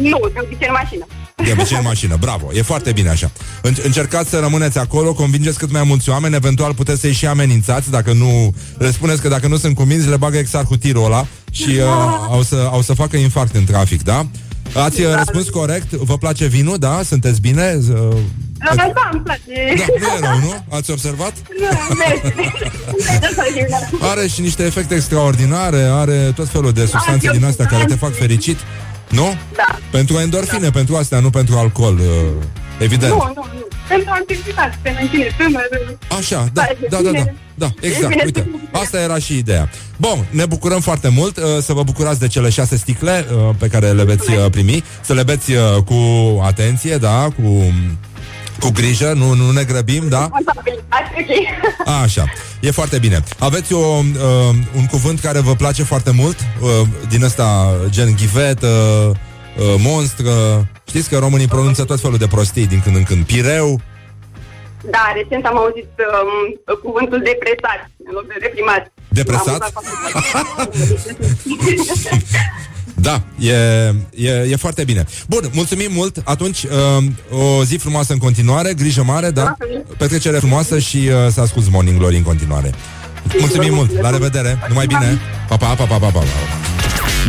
nu, de obicei în mașină. De obicei în mașină, bravo, e foarte bine așa. În- încercați să rămâneți acolo, convingeți cât mai mulți oameni, eventual puteți să-i și amenințați, dacă nu, le spuneți că dacă nu sunt convinși, le bagă exarhul tirul ăla și uh, au, să, au să facă infarct în trafic, da? Ați uh, răspuns corect, vă place vinul, da? Sunteți bine? Uh, Uh, da, îmi place. da, nu e rău, nu? Ați observat? Nu, mersi. Are și niște efecte extraordinare, are tot felul de substanțe eu din astea știu, care te am fac știut. fericit, nu? Da. Pentru endorfine, pentru astea, nu pentru alcool, uh, evident. Nu, nu, nu. Pentru activitate, se menține tânăr. Așa, da, da, da, da, da, exact, bine. uite, asta era și ideea. Bun, ne bucurăm foarte mult uh, să vă bucurați de cele șase sticle uh, pe care le veți uh, primi, să le beți uh, cu atenție, da, cu, cu grijă, nu, nu ne grăbim, da? Ok. Așa, e foarte bine. Aveți o, uh, un cuvânt care vă place foarte mult, uh, din ăsta gen ghivet, uh, uh, monstră. Știți că românii pronunță tot felul de prostii din când în când. Pireu, Da, recent am auzit um, cuvântul depresat în loc de deprimat. Depresat? M-am amuzat foarte mult. Da, e, e, e foarte bine. Bun, mulțumim mult. Atunci, uh, o zi frumoasă în continuare, grijă mare, da? Petrecere frumoasă și uh, să asculti Morning Glory în continuare. Mulțumim mult, la revedere, numai bine. Pa, pa, pa, pa, pa, pa.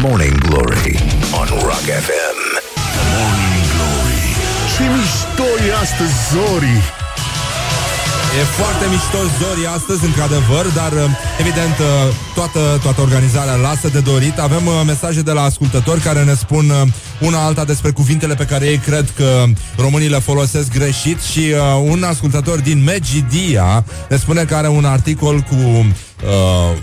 Morning Glory on Rock FM. Morning Glory Ce mișto e astăzi, Zori E foarte mișto Zori astăzi, într-adevăr, dar uh, evident uh, toată, toată organizarea lasă de dorit. Avem uh, mesaje de la ascultători care ne spun una alta despre cuvintele pe care ei cred că românii le folosesc greșit și uh, un ascultător din Megidia ne spune că are un articol cu uh,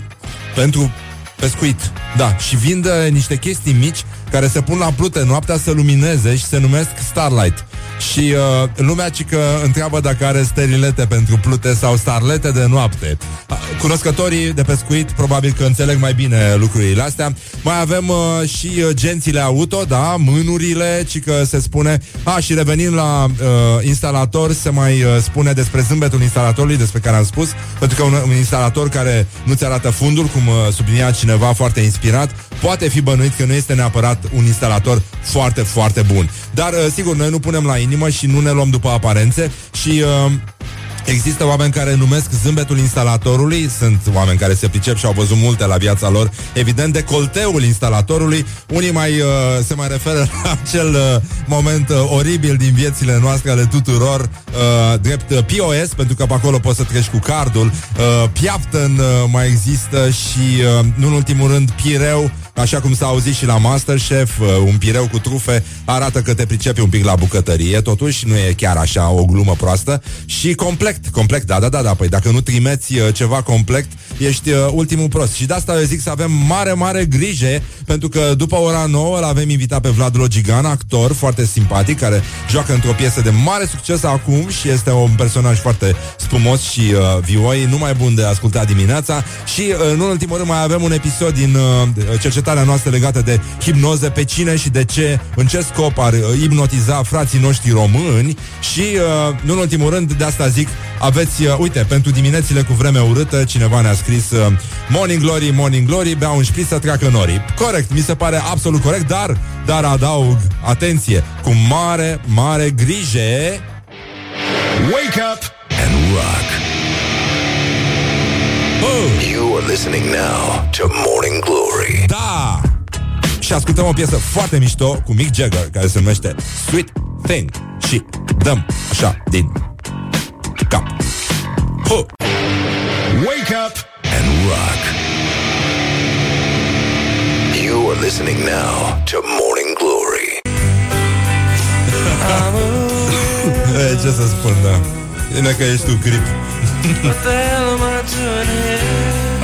pentru pescuit. Da, și vinde niște chestii mici care se pun la plute noaptea să lumineze și se numesc Starlight. Și uh, lumea ci că întreabă dacă are sterilete pentru plute sau starlete de noapte. Uh, Cunoscătorii de pescuit probabil că înțeleg mai bine lucrurile astea. Mai avem uh, și uh, gențile auto, da, mânurile, ci că se spune... A, și revenind la uh, instalator, se mai uh, spune despre zâmbetul instalatorului, despre care am spus, pentru că un, un instalator care nu-ți arată fundul, cum uh, sublinia cineva foarte inspirat, poate fi bănuit că nu este neapărat un instalator foarte, foarte bun. Dar, uh, sigur, noi nu punem la inimă și nu ne luăm după aparențe. Și... Uh, Există oameni care numesc zâmbetul instalatorului, sunt oameni care se pricep și au văzut multe la viața lor, evident, decolteul instalatorului. Unii mai uh, se mai referă la acel uh, moment uh, oribil din viețile noastre ale tuturor, uh, drept uh, POS, pentru că pe acolo poți să treci cu cardul. Uh, Piafton uh, mai există și, uh, nu în ultimul rând, Pireu, Așa cum s-a auzit și la Masterchef, uh, un pireu cu trufe arată că te pricepi un pic la bucătărie, totuși nu e chiar așa o glumă proastă. Și complet, complet, da, da, da, da, păi dacă nu trimeți uh, ceva complet, ești uh, ultimul prost. Și de asta eu zic să avem mare, mare grijă, pentru că după ora 9 l-avem invitat pe Vlad Logigan, actor foarte simpatic, care joacă într-o piesă de mare succes acum și este un personaj foarte spumos și uh, vioi, numai bun de ascultat dimineața. Și, uh, în ultimul rând, mai avem un episod din uh, cercetarea noastră legată de hipnoză, pe cine și de ce, în ce scop ar uh, hipnotiza frații noștri români și, uh, nu în ultimul rând, de asta zic, aveți, uh, uite, pentru diminețile cu vreme urâtă, cineva ne-a scris uh, Morning Glory, Morning Glory, bea un șpriț să treacă norii. Corect, mi se pare absolut corect, dar, dar adaug, atenție, cu mare, mare grijă. Wake up and rock. Oh. You are listening now to Morning Glory. Da! Și ascultăm o piesă foarte mișto cu Mick Jagger, care se numește Sweet Thing. Și dăm așa din cap. Ho! Wake up and rock. You are listening now to Morning Glory. e, ce să spun, da. Bine că ești tu, grip.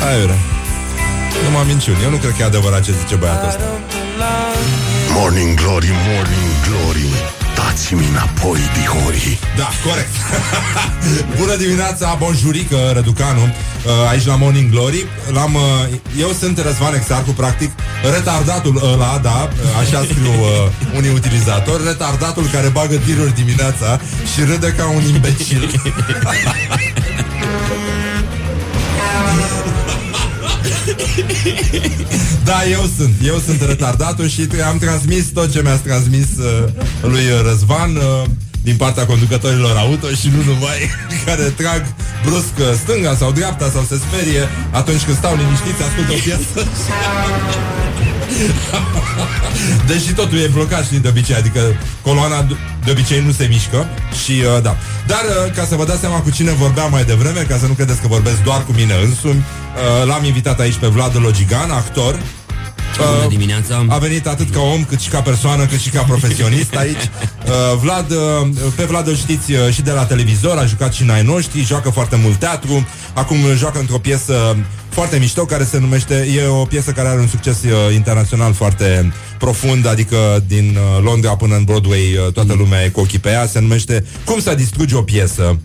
Hai, vrea. Nu m-am minciuni. Eu nu cred că e adevărat ce zice băiatul ăsta. Morning Glory, Morning Glory Dați-mi înapoi, dihori Da, corect Bună dimineața, bonjurică, Răducanu uh, Aici la Morning Glory L-am, uh, Eu sunt Răzvan Exarcu, practic Retardatul ăla, da Așa scriu uh, unii utilizatori Retardatul care bagă tiruri dimineața Și râde ca un imbecil Da, eu sunt. Eu sunt retardatul și am transmis tot ce mi-a transmis uh, lui Răzvan uh, din partea conducătorilor auto și nu numai, care trag brusc uh, stânga sau dreapta sau se sperie atunci când stau liniștiți, ascultă o piesă. Deși totul e blocat, știi, de obicei Adică coloana de obicei nu se mișcă Și uh, da. Dar uh, ca să vă dați seama cu cine vorbeam mai devreme Ca să nu credeți că vorbesc doar cu mine însumi uh, L-am invitat aici pe Vlad Logigan, actor Bună dimineața A venit atât ca om, cât și ca persoană, cât și ca profesionist aici uh, Vlad, uh, pe Vlad îl știți uh, și de la televizor A jucat și în ai noștri, joacă foarte mult teatru Acum joacă într-o piesă foarte mișto care se numește, e o piesă care are un succes uh, internațional foarte profund, adică din uh, Londra până în Broadway uh, toată lumea e cu ochii pe ea, se numește Cum să distrugi o piesă.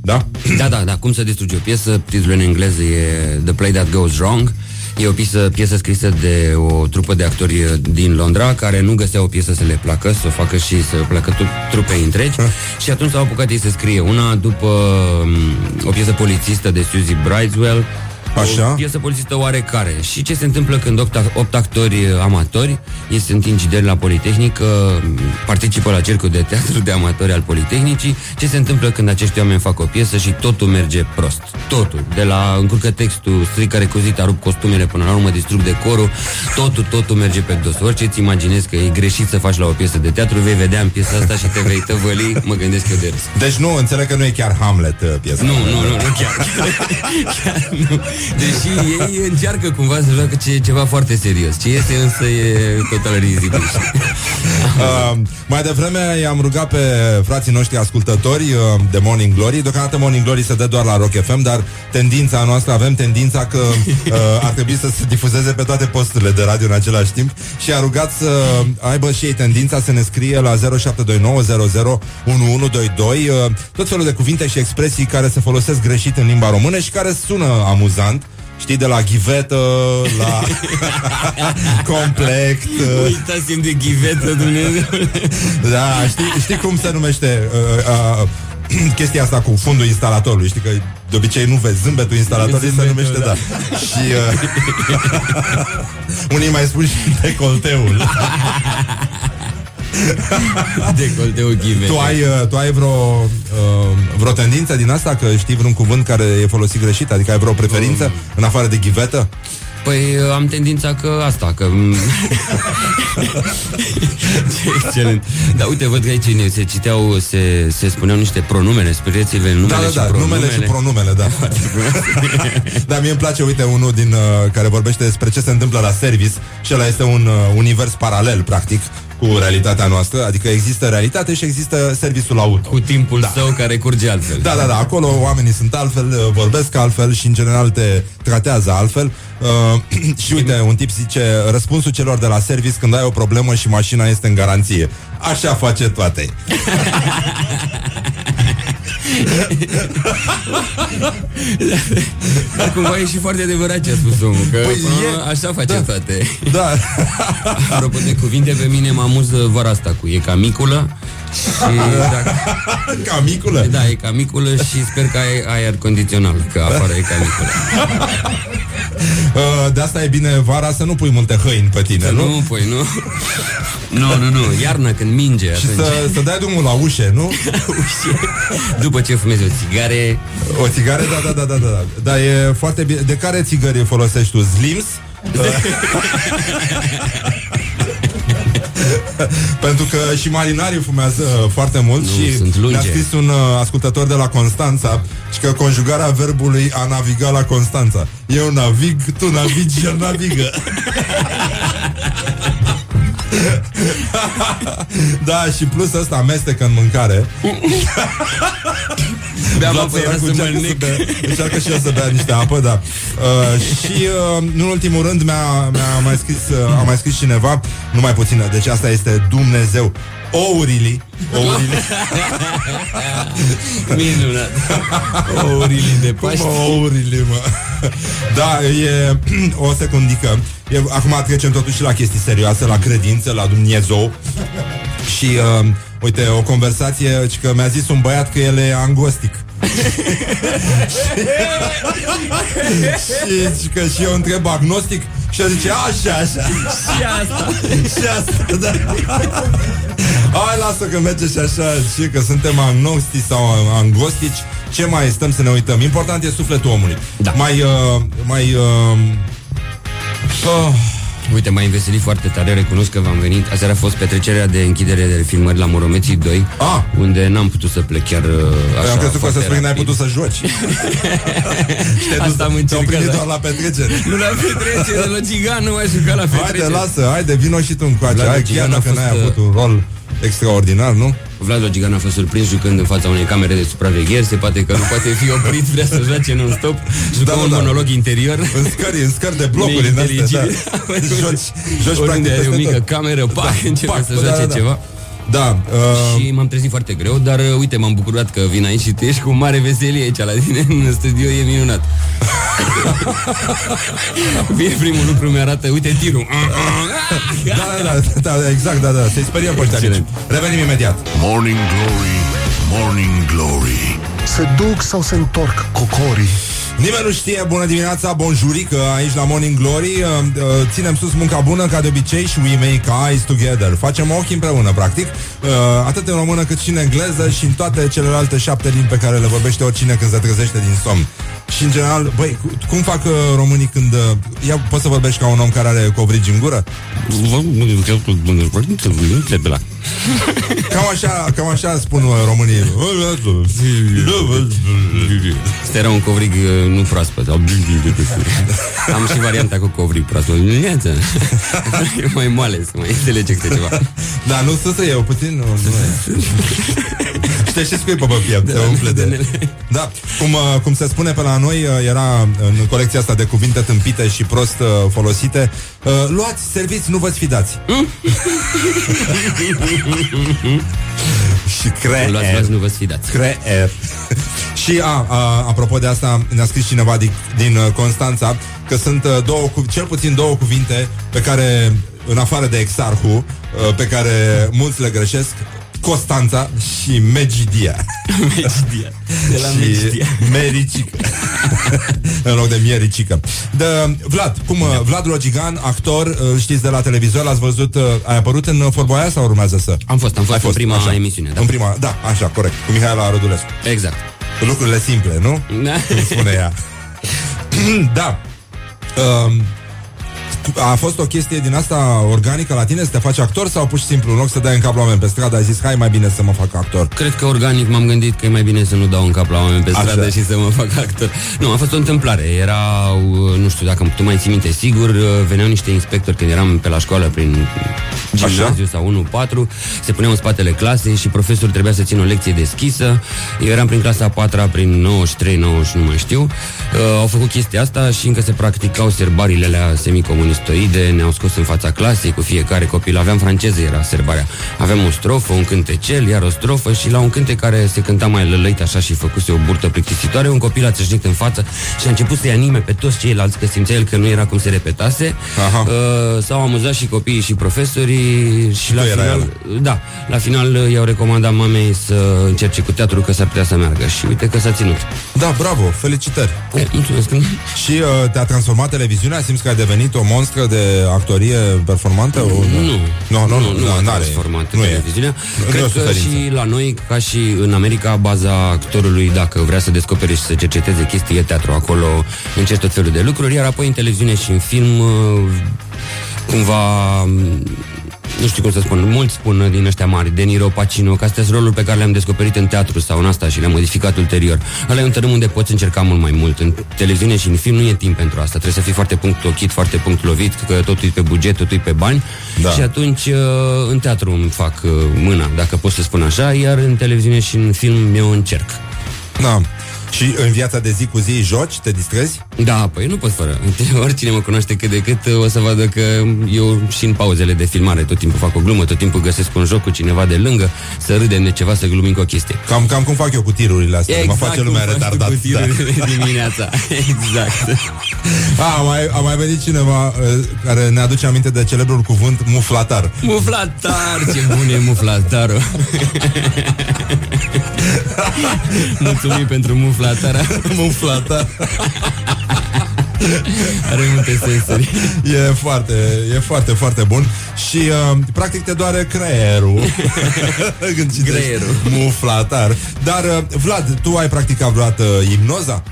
Da? Da, da, da, cum să distrugi o piesă, titlul în engleză e The Play That Goes Wrong. E o piesă, piesă scrisă de o trupă de actori din Londra care nu găseau o piesă să le placă, să o facă și să placă tu, trupei întregi. Și atunci s-au apucat ei să scrie una după um, o piesă polițistă de Suzy Brideswell Așa. O piesă polițistă oarecare. Și ce se întâmplă când 8, 8 actori amatori ei sunt ingineri la Politehnic, uh, participă la cercul de teatru de amatori al Politehnicii, ce se întâmplă când acești oameni fac o piesă și totul merge prost. Totul. De la încurcă textul, strică recuzita, rup costumele, până la urmă distrug decorul, totul, totul merge pe dos. Orice îți imaginezi că e greșit să faci la o piesă de teatru, vei vedea în piesa asta și te vei tăvăli, mă gândesc eu de râs. Deci nu, înțeleg că nu e chiar Hamlet uh, piesa. Nu, nu, nu, nu chiar. chiar nu. Deși ei încearcă cumva să facă ce, ceva foarte serios. Ce este însă e total rizibil. Uh, mai devreme i-am rugat pe frații noștri ascultători uh, de Morning Glory. Deocamdată Morning Glory se dă doar la Rock FM, dar tendința noastră, avem tendința că uh, ar trebui să se difuzeze pe toate posturile de radio în același timp și a rugat să aibă și ei tendința să ne scrie la 0729 1122 uh, tot felul de cuvinte și expresii care se folosesc greșit în limba română și care sună amuzant. Știi, de la ghivetă la complex. uh, Uitați-mi de ghivetă, Dumnezeu. da, știi, știi cum se numește uh, uh, chestia asta cu fundul instalatorului? Știi că de obicei nu vezi zâmbetul instalatorului, se Zâmbetul, numește, da. da. Și uh, unii mai spun și decolteul. Decolteul ghivete. Tu ai, uh, tu ai vreo, uh, vreo tendință din asta? Că știi vreun cuvânt care e folosit greșit? Adică ai vreo preferință Um. în afară de ghivetă? Păi am tendința că asta, că... Ce excelent. Dar uite, văd că aici ne- se citeau, se, se spuneau niște pronumele, spuneți-le numele Da, da, și da, pronumele. numele și pronumele, da. Dar mie îmi place, uite, unul din uh, care vorbește despre ce se întâmplă la service și ăla este un uh, univers paralel, practic, cu realitatea noastră, adică există realitate și există serviciul auto. Cu timpul da. său care curge altfel. Da, da, da, acolo oamenii sunt altfel, uh, vorbesc altfel și în general te tratează altfel. Uh, și uite, un tip zice, răspunsul celor de la service când ai o problemă și mașina este în garanție. Așa face toate. Dar cumva e și foarte adevărat ce a spus omul, că Păi până la e- urmă, așa face da. toate. Da. Apropo de cuvinte, pe mine mă amuză vara asta cu e camiculă și dacă... Camiculă? Da, e camiculă și sper că ai aer condițional, că afară e camiculă. Uh, de asta e bine vara să nu pui multe hăini pe tine, Să nu? nu, păi nu. Nu, nu, nu. Iarna când minge Și atunci. să, să dai drumul la ușe, nu? Ușe. După ce fumezi o țigare O țigare, da, da, da, da, da. Da, e foarte bine. De care țigări folosești tu? Slims? Pentru că și marinarii fumează foarte mult Nu, și sunt lunge. ne-a scris un uh, ascultător de la Constanța și că conjugarea verbului a naviga la Constanța. Eu navig, tu navigi, el navigă. da, și plus ăsta amestecă în mâncare. Beam Vlad apă, era săracul să mă încearcă să nec. bea, încearcă și el să bea niște apă, da. Uh, și uh, în ultimul rând mi-a, mi-a mai scris, uh, a mai scris cineva, numai puțină, deci asta este Dumnezeu. Ourile, ourile, Minunat. Ourile de cum Paște. ourile, mă? Da, e o secundică. E, acum trecem totuși la chestii serioase, la credință, la Dumnezeu. Și, uh, uite, o conversație, ci că mi-a zis un băiat că el e angostic. și zici că și eu întreb agnostic și el zice așa, așa. Și asta. și asta, da. Hai, lasă că merge și așa Și că suntem agnostici sau angostici Ce mai stăm să ne uităm Important e sufletul omului Da. Mai, uh, mai uh, oh, Uite, m-ai înveselit foarte tare, recunosc că v-am venit. Aseară a fost petrecerea de închidere de filmări la Moromeții 2, Ah. unde n-am putut să plec chiar uh, așa Am crezut că o să foarte spui că n-ai rapid. putut să joci Și te-ai dus- Asta am Te-au încercat, primit da. doar la petrecere Nu la petrecere, la țigan, nu mai jucat la petrecere. Haide, lasă, haide, vino și tu încoace Vlad Hai, Logigan chiar a dacă fost, n-ai uh, avut un rol extraordinar, nu? Vlad Logigan a fost surprins jucând în fața unei camere de supraveghere Se poate că nu poate fi oprit, vrea să joace non-stop Jucă Da, da, un da. monolog interior În scări, în scări de blocuri în astea, da. Neinteligibil. Joci, joci Oriunde practic are o peste mică tot. cameră, pac, Da, începe pac, să da, joace da, da. ceva Da, uh, Și m-am trezit foarte greu, dar uh, uite, m-am bucurat că vin aici și tu ești cu mare veselie aici la tine în studio, e minunat. Vine primul lucru, mi-arată, uite tirul. da, da, da, da, exact, da, da, să-i speriem pe ăștia mici. Excelent. Revenim imediat. Morning Glory, Morning Glory Se duc sau se întorc cocorii? Nimeni nu știe, bună dimineața, bonjurică aici la Morning Glory uh, uh, Ținem sus munca bună ca de obicei și we make eyes together Facem ochi împreună, practic uh, Atât în română cât și în engleză și în toate celelalte șapte limbi pe care le vorbește oricine când se trezește din somn și în general, băi, cu- cum fac uh, românii când... Uh, ia, poți să vorbești ca un om care are covrigi în gură? Cam așa, cam așa spun uh, românii. Asta era un covrig uh, nu proaspăt. sau- Am și varianta cu covrig proaspăt. Neață. E mai moale, să mai înțelege câte ceva. Da, nu să eu puțin, nu, nu e. Și te și scuipă pe piept, te umple de... Da, cum, uh, cum se spune pe la noi, uh, era în colecția asta de cuvinte tâmpite și prost uh, folosite, uh, luați, serviți, nu vă sfidați. și creier. Luați, luați, nu vă sfidați. Creier. și, a, a, apropo de asta, ne-a scris cineva din, din uh, Constanța că sunt uh, două, cu- cel puțin două cuvinte pe care, în afară de exarhu, uh, pe care mulți le greșesc, Constanța și Megidia. Megidia. De la și Megidia. Mericică. în loc de miericică. De, Vlad, cum, uh, Vlad Logigan, actor, uh, îl știți de la televizor, l-ați văzut, uh, ai apărut în uh, Forboaia sau urmează să? Am fost, am fost Ai în prima așa. emisiune, da. În prima, da, așa, corect, cu Mihaela Rădulescu. Exact. Lucrurile simple, nu? Da. Cum spune ea. da. Um, a fost o chestie din asta organică la tine să te faci actor sau pur și simplu în loc să dai în cap la oameni pe stradă ai zis hai mai bine să mă fac actor? Cred că organic m-am gândit că e mai bine să nu dau în cap la oameni pe Așa. stradă și să mă fac actor. Nu, a fost o întâmplare. Era, uh, nu știu dacă tu mai ții minte, sigur, uh, veneau niște inspectori când eram pe la școală prin gimnaziu sau 1-4, se puneau în spatele clasei și profesorul trebuia să țină o lecție deschisă. Eu eram prin clasa a 4 prin 93, 90, nu mai știu. Uh, au făcut chestia asta și încă se practicau serbariile alea semicomunistoide, ne-au scos în fața clasei cu fiecare copil. Aveam franceză, era serbarea. Aveam o strofă, un cântecel, iar o strofă și la un cântec care se cânta mai lălăit așa și făcuse o burtă plictisitoare, un copil a țâșnit în față și a început să-i anime pe toți ceilalți, că simțea el că nu era cum se repetase. Aha. Uh, s-au amuzat și copiii și profesorii și la Tu era final, da, la final uh, i-au recomandat mamei să încerce cu teatru că s-ar putea să meargă și uite că s-a ținut. Da, bravo, felicitări. E, mulțumesc. Și uh, te-a transformat televiziunea? Simți că ai devenit o monstră de actorie performantă? O, Nu, nu, nu, nu, nu, nu da, a n-are. transformat Nu e. televiziunea. Nu e Cred o că suferință. și la noi, ca și în America, baza actorului, dacă vrea să descopere și să cerceteze chestii, e teatru. Acolo încerci tot felul de lucruri, iar apoi în televiziune și în film, uh, cumva nu știu cum să spun, mulți spun din ăștia mari, De Niro, Pacino, că astea sunt roluri pe care le-am descoperit în teatru sau în asta și le-am modificat ulterior. Ăla e un tărâm unde poți încerca mult mai mult. În televiziune și în film nu e timp pentru asta. Trebuie să fii foarte punct ochit, foarte punct lovit, că totul e pe buget, totul e pe bani. Da. Și atunci uh, în teatru îmi fac uh, mâna, dacă pot să spun așa, iar în televiziune și în film eu încerc. Da. Și în viața de zi cu zi joci, te distrezi? Da, păi nu pot fără. Oricine mă cunoaște cât de cât o să vadă că eu și în pauzele de filmare tot timpul fac o glumă, tot timpul găsesc un joc cu cineva de lângă, să râdem de ceva, să glumim cu o chestie. Cam, cam cum fac eu cu tirurile astea, mă face cum lumea faci tu retardat. Cu tirurile dimineața. exact. A, a, mai, a mai venit cineva uh, care ne aduce aminte de celebrul cuvânt muflatar. Muflatar, ce bun e muflatarul. Mulțumim pentru muflatarea. Muflatar. Are multe sensuri. E foarte, e foarte, foarte bun Și uh, practic te doare creierul Când citești Greierul. Muflatar Dar uh, Vlad, tu ai practicat vreodată ipnoza?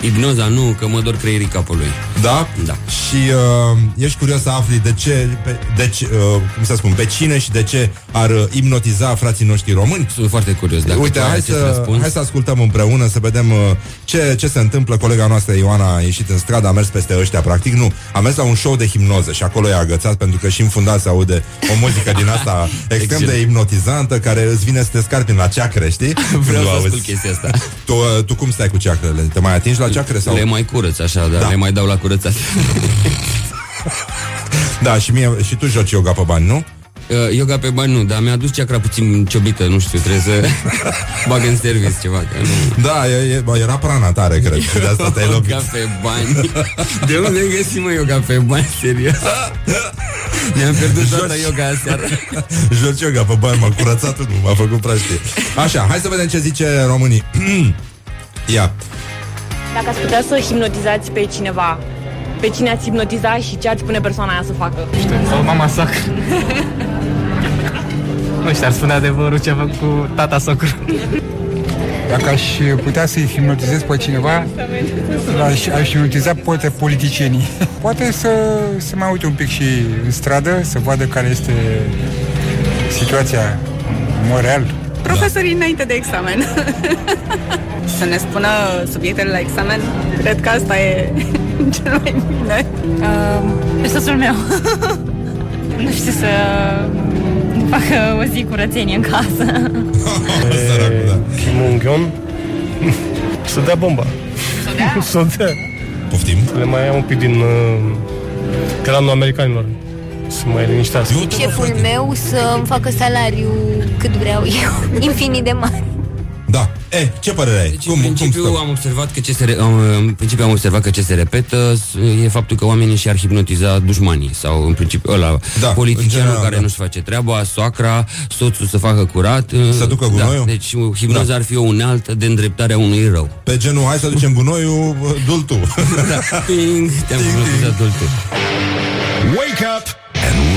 Ipnoza nu, că mă dor creierii capului. Da? Da. Și uh, ești curios să afli de ce, pe, de ce uh, cum să spun, pe cine și de ce ar uh, ipnotiza frații noștri români? Sunt foarte curios dacă Uite, tu ai hai acest să, răspuns. hai să ascultăm împreună, să vedem uh, ce, ce se întâmplă. Colega noastră, Ioana, a ieșit în stradă, a mers peste ăștia, practic. Nu, a mers la un show de hipnoză și acolo e agățat pentru că și în fundat se aude o muzică din asta extrem de Excelent. ipnotizantă care îți vine să te scarpi la ceacre, știi? Vreau Nu să auzi. ascult chestia asta. Tu, uh, tu cum stai cu ceacrele? Te mai atingi la ceacre? Sau? Le mai curăț așa, dar Da. le mai dau la curățat. Da, și, mie, și tu joci yoga pe bani, nu? Uh, yoga pe bani nu, dar mi-a adus ceacra puțin ciobită, nu știu, trebuie să bag în service ceva, că nu... Da, e, e, bă, era prana tare, cred. Și de asta te-ai lovit. Yoga pe bani. De unde găsim mă yoga pe bani, serios? Ne-am pierdut toată yoga aseară. Joci yoga pe bani, m-a curățat unul, m-a făcut praștie. Așa, hai să vedem ce zice românii. Ia. Dacă ați putea să hipnotizați pe cineva, pe cine ați hipnotiza și ce ați spune persoana aia să facă? Sau mama sacră. nu știu, ar spune adevărul ce a făcut tata socru. Dacă aș putea să-i hipnotizez pe cineva, aș, aș hipnotiza poate politicienii. Poate să se mai uite un pic și în stradă, să vadă care este situația în mod real. Profesorii înainte de examen. să ne spună subiectele la examen. Cred că asta e cel mai bine. Uh, pe soțul meu. nu știu să facă o zi curățenie în casă. Kim Jong-un să dea bomba. Să dea? Să dea. Poftim? Le mai ia un pic din uh, cranul americanilor. Să mai liniștească. Șeful meu să-mi facă salariu cât vreau eu, infinit de mare. Da. E, ce părere ai? Deci, cum, în principiu cum am observat că ce se re- am, în principiu am observat că ce se repetă s- e faptul că oamenii și-ar hipnotiza dușmanii sau în principiu ăla, Da, politicianul în general, care da. nu-și face treaba, soacra, soțul să facă curat. Să ducă gunoiul? Da, deci hipnoza da. ar fi o unealtă de îndreptare a unui rău. Pe genul, hai să ducem gunoiul, dul tu. da. Ping, te-am hipnotizat dul tu. Wake up and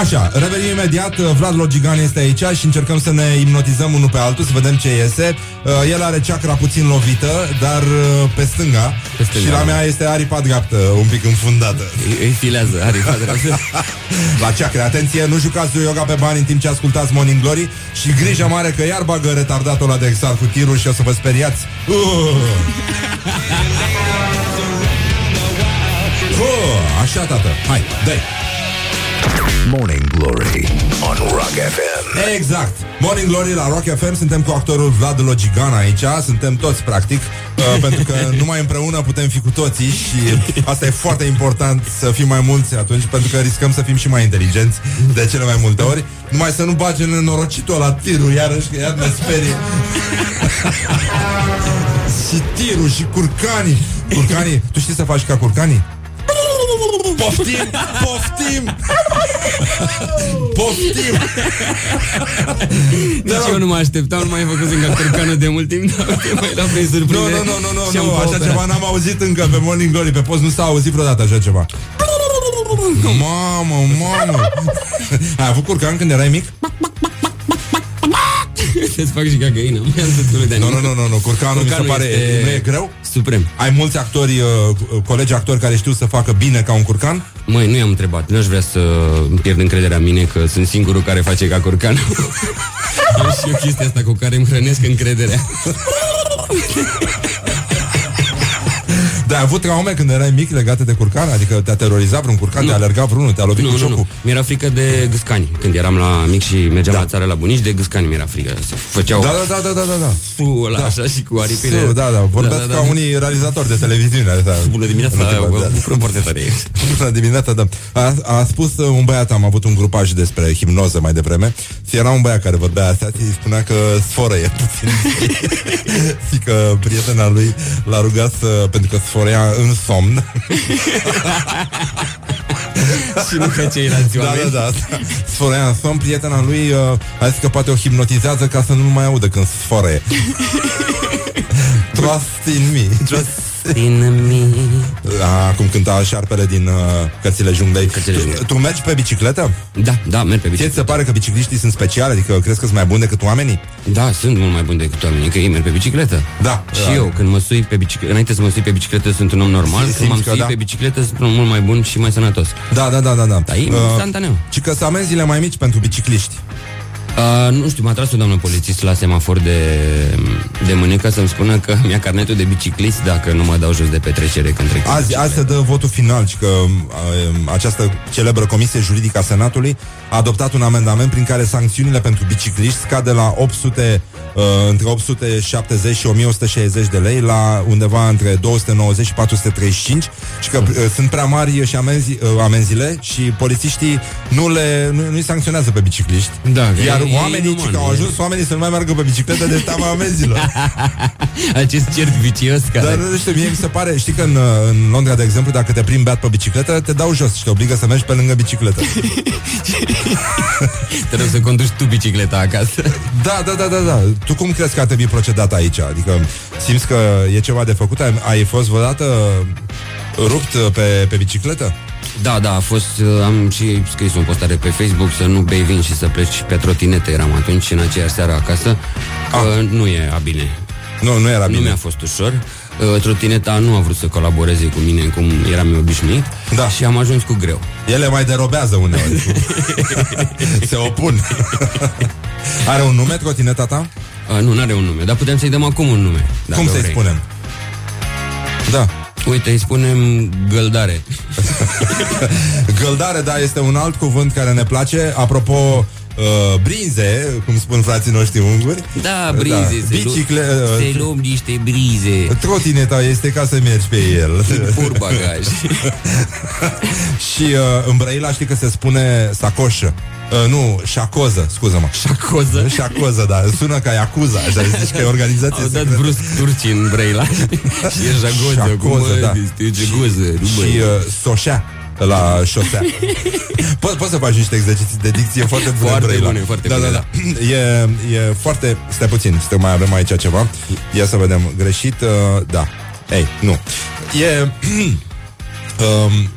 Așa, revenim imediat. Vlad Logigan este aici și încercăm să ne hipnotizăm unul pe altul Să vedem ce iese. Uh, El are ceacra puțin lovită Dar uh, pe stânga, Pe stânga, Și la da. mea este aripa dreaptă Un pic înfundată. Îi filează aripa dreaptă. La ceacre, atenție, nu jucați yoga pe bani În timp ce ascultați Morning Glory. Și grijă mare că iar bagă retardatul ăla de exar cu tirul Și o să vă speriați. Uh! Uh, Așa, tată, hai, dă Morning Glory on Rock FM. Exact. Morning Glory la Rock FM Suntem cu actorul Vlad Logigan aici Suntem toți, practic uh, Pentru că numai împreună putem fi cu toții Și asta e foarte important Să fim mai mulți atunci Pentru că riscăm să fim și mai inteligenți De cele mai multe ori Numai să nu bage nenorocitul la tirul Iarăși că iar ne sperie Și tirul și curcanii Curcanii, tu știi să faci ca curcanii? Poftim, poftim Poftim Deci eu nu mă așteptam, nu mai făcut încă curcană de mult timp, dar uite, mai la prin Nu, surprindere. nu, nu, nu, nu, și am nu așa cooperat. ceva n-am auzit încă pe Morning Glory Pe post nu s-a auzit vreodată așa ceva Mamă, mamă Ai avut curcan când erai mic? Să-ți fac și ca găină, mai am tot de Nu, nu, nu, nu, nu, curcanul mi se Curcanul pare este nu e greu? Suprem. Ai mulți actori, uh, colegi actori care știu să facă bine ca un curcan? Măi, nu i-am întrebat, nu aș vrea să îmi pierd încrederea în mine că sunt singurul care face ca curcan. Am și eu chestia asta cu care îmi hrănesc încrederea. Dar ai avut traume când erai mic legate de curcan? Adică te-a terorizat vreun curcan, te-a alergat vreunul, te-a lovit Nu, cu nu, ciocul? nu. Mi-era frică de gâscani. Când eram la mic și mergeam da. la țară la bunici, de gâscani mi-era frică. Se făceau Da, da, da, da, da, da, da. fu ăla așa și cu aripile. Su, da, da, vorbesc Da, da, ca da. unii realizatori de televiziune. Da. Bună dimineața, Nu te da, văd, da. bucurăm foarte tare. Bună dimineața, da. A, a spus uh, un băiat, am avut un grupaj despre hipnoză mai devreme și era un băiat care vorbea astea și îi spunea că sforă e puțin. și că prietena lui l-a rugat să, pentru că sforea în somn. și nu ca ceilalți Da, oameni. da, da. Sforea în somn, prietena lui uh, a zis că poate o hipnotizează ca să nu mai audă când sforeie. Trust in me. Trust in me. A, cum cânta șarpele din uh, Cărțile Junglei. Cărțile Junglei. Tu, tu mergi pe bicicletă? Da, da, merg pe Ție ți bicicletă. se pare că bicicliștii sunt speciali? Adică crezi că sunt mai buni decât oamenii? Da, sunt mult mai buni decât oamenii, că ei merg pe bicicletă. Da. Și da. eu, când mă sui pe bicicletă, înainte să mă sui pe bicicletă, sunt un om normal. Simți Când m-am că suit da? pe bicicletă, sunt un om mult mai bun și mai sănătos. Da, da, da, da, da. Da, e instantaneu. Și că să amenziile mai mici pentru bicicliști. Uh, nu știu, m-a tras o doamnă polițist la semafor de, de mânecă să-mi spună că mi-a carnetul de biciclist dacă nu mă dau jos de petrecere când trec. cu Azi, bicicleta. azi se dă votul final și că uh, această celebră comisie juridică a Senatului a adoptat un amendament prin care sancțiunile pentru bicicliști scad de la 800 uh, între 870 și 1160 de lei la undeva între 290 și 435 și că uh, sunt prea mari și amenzi, uh, amenziile și polițiștii nu le nu, nu-i sancționează pe bicicliști. Da, că Iar e- e oamenii, inuman, ci că au e- ajuns oamenii să nu mai meargă pe bicicletă de teama amenzilor. Acest cerc vicios care... Dar nu știu, mie mi se pare, știi că în, uh, în Londra, de exemplu, dacă te prim beat pe bicicletă, te dau jos și te obligă să mergi pe lângă bicicletă. Trebuie să conduci tu bicicleta acasă. Da, da, da, da, da. Tu cum crezi că ar trebui procedat aici? Adică simți că e ceva de făcut? Ai, ai fost vreodată rupt uh, pe, pe bicicletă? Da, da, a fost, uh, am și scris o postare pe Facebook să nu bei vin și să pleci pe trotinetă, eram atunci în aceeași seară acasă, că Ah. nu e a bine. Nu, nu era Nu bine. mi-a fost ușor. Uh, Trotineta nu a vrut să colaboreze cu mine cum eram eu obișnuit da. și am ajuns cu greu. Ele mai derobează uneori. Se opun. Are un nume trotineta ta? Uh, nu, n-are un nume, dar putem să-i dăm acum un nume. dacă Cum să-i vrei. spunem? Da. Uite, îi spunem găldare. Găldare, da, este un alt cuvânt care ne place. Apropo, uh, brinze, cum spun frații noștri unguri. Da, brize, Da. se, lu- Bicicle, se uh, luăm niște brize. Trotineta este ca să mergi pe el. Pur bagaj. Și uh, în Brăila știi că se spune sacoșă. Uh, nu, șacoză, scuză-mă. Șacoză? Șacoză, da. Sună ca Yakuza, așa zici că e organizație Au dat secretă. brusc turcii în Brăila Și e jagoză cum, Șacoză, mă, da. Este jagoză nu, băi. Și uh, soșea la șosea. Po- poți să faci niște exerciții de dicție foarte bune Foarte în Brăila. bune, foarte da, bune, da, da. E, e foarte... Stai puțin, să mai avem aici ceva. Ia să vedem. Greșit, uh, da. Ei, nu. E... um,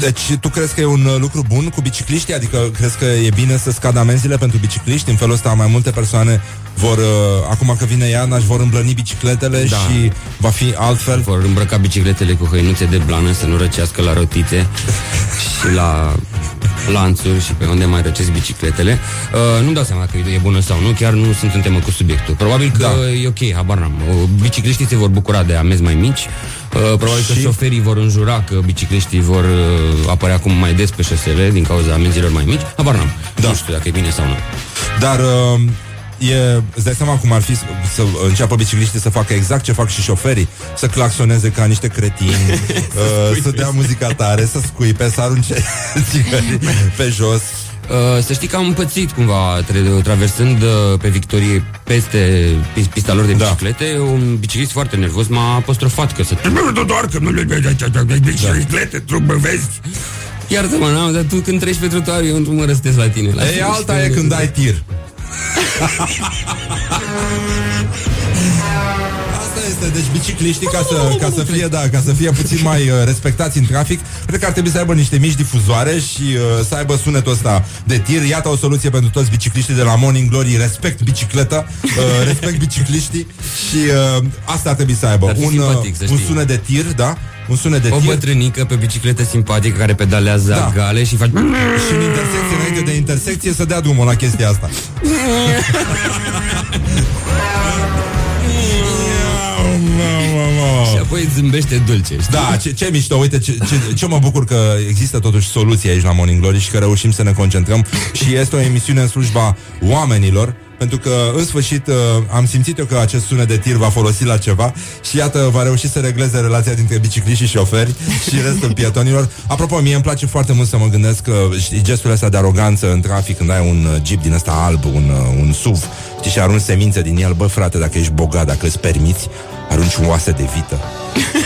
deci tu crezi că e un uh, lucru bun cu bicicliștii? Adică crezi că e bine să scadă amenziile pentru bicicliști? În felul ăsta mai multe persoane vor, uh, acum că vine iarna, își vor îmblăni bicicletele Da. și va fi altfel? Vor îmbrăca bicicletele cu hăinuțe de blană Să nu răcească la rotițe Și la lanțuri și pe unde mai răcesc bicicletele uh, Nu-mi dau seama dacă e bună sau nu Chiar nu sunt în temă cu subiectul Probabil că Da. e ok, habar n-am Uh, Bicicliștii se vor bucura de amenzi mai mici Uh, probabil că Și? șoferii vor înjura că bicicliștii vor uh, apărea acum mai des pe șosele din cauza amenzilor mai mici. Habar n-am. Da. Nu știu dacă e bine sau nu. Dar uh, e, îți dai seama cum ar fi să, să înceapă bicicliștii să facă exact ce fac și șoferii Să claxoneze ca niște cretini uh, Să dea muzica tare, să scuipe, să arunce țigări pe jos. Uh, să știi că am împățit cumva tre- traversând uh, pe Victorie peste pis- pista lor de biciclete un biciclist foarte nervos m-a apostrofat că să doar că nu le biciclete, trubă vezi. Iartă-mă, n-am, dar tu când treci pe trotuar eu nu mă răstesc la tine la E alta e când ai tir Asta este, deci bicicliștii ca să, ca să fie, da, ca să fie puțin mai uh, respectați în trafic, cred că ar trebui să aibă niște mici difuzoare și uh, să aibă sunetul ăsta de tir. Iată o soluție pentru toți bicicliștii de la Morning Glory, respect bicicleta, uh, respect bicicliștii și uh, asta ar trebui să aibă. Ar fi Un, simpatic, să uh, un știi. sunet de tir, da? Un sunet de O tir. bătrânică pe bicicletă simpatică care pedalează Da. gale și face Și în intersecție, înainte de intersecție, să dea drumul la chestia asta. și apoi îți zâmbește dulce. știi? Da, ce, ce mișto, uite ce, ce, ce mă bucur că există totuși soluții aici la Morning Glory și că reușim să ne concentrăm și este o emisiune în slujba oamenilor pentru că, în sfârșit, uh, am simțit eu că acest sunet de tir va folosi la ceva și iată, va reuși să regleze relația dintre bicicliști și șoferi și restul pietonilor. Apropo, mie îmi place foarte mult să mă gândesc că, știi, gestul ăsta de aroganță în trafic când ai un uh, jeep din ăsta alb, un, uh, un SUV, știi, și arunci semințe din el, bă, frate, dacă ești bogat, dacă îți permiți, arunci un oase de vită.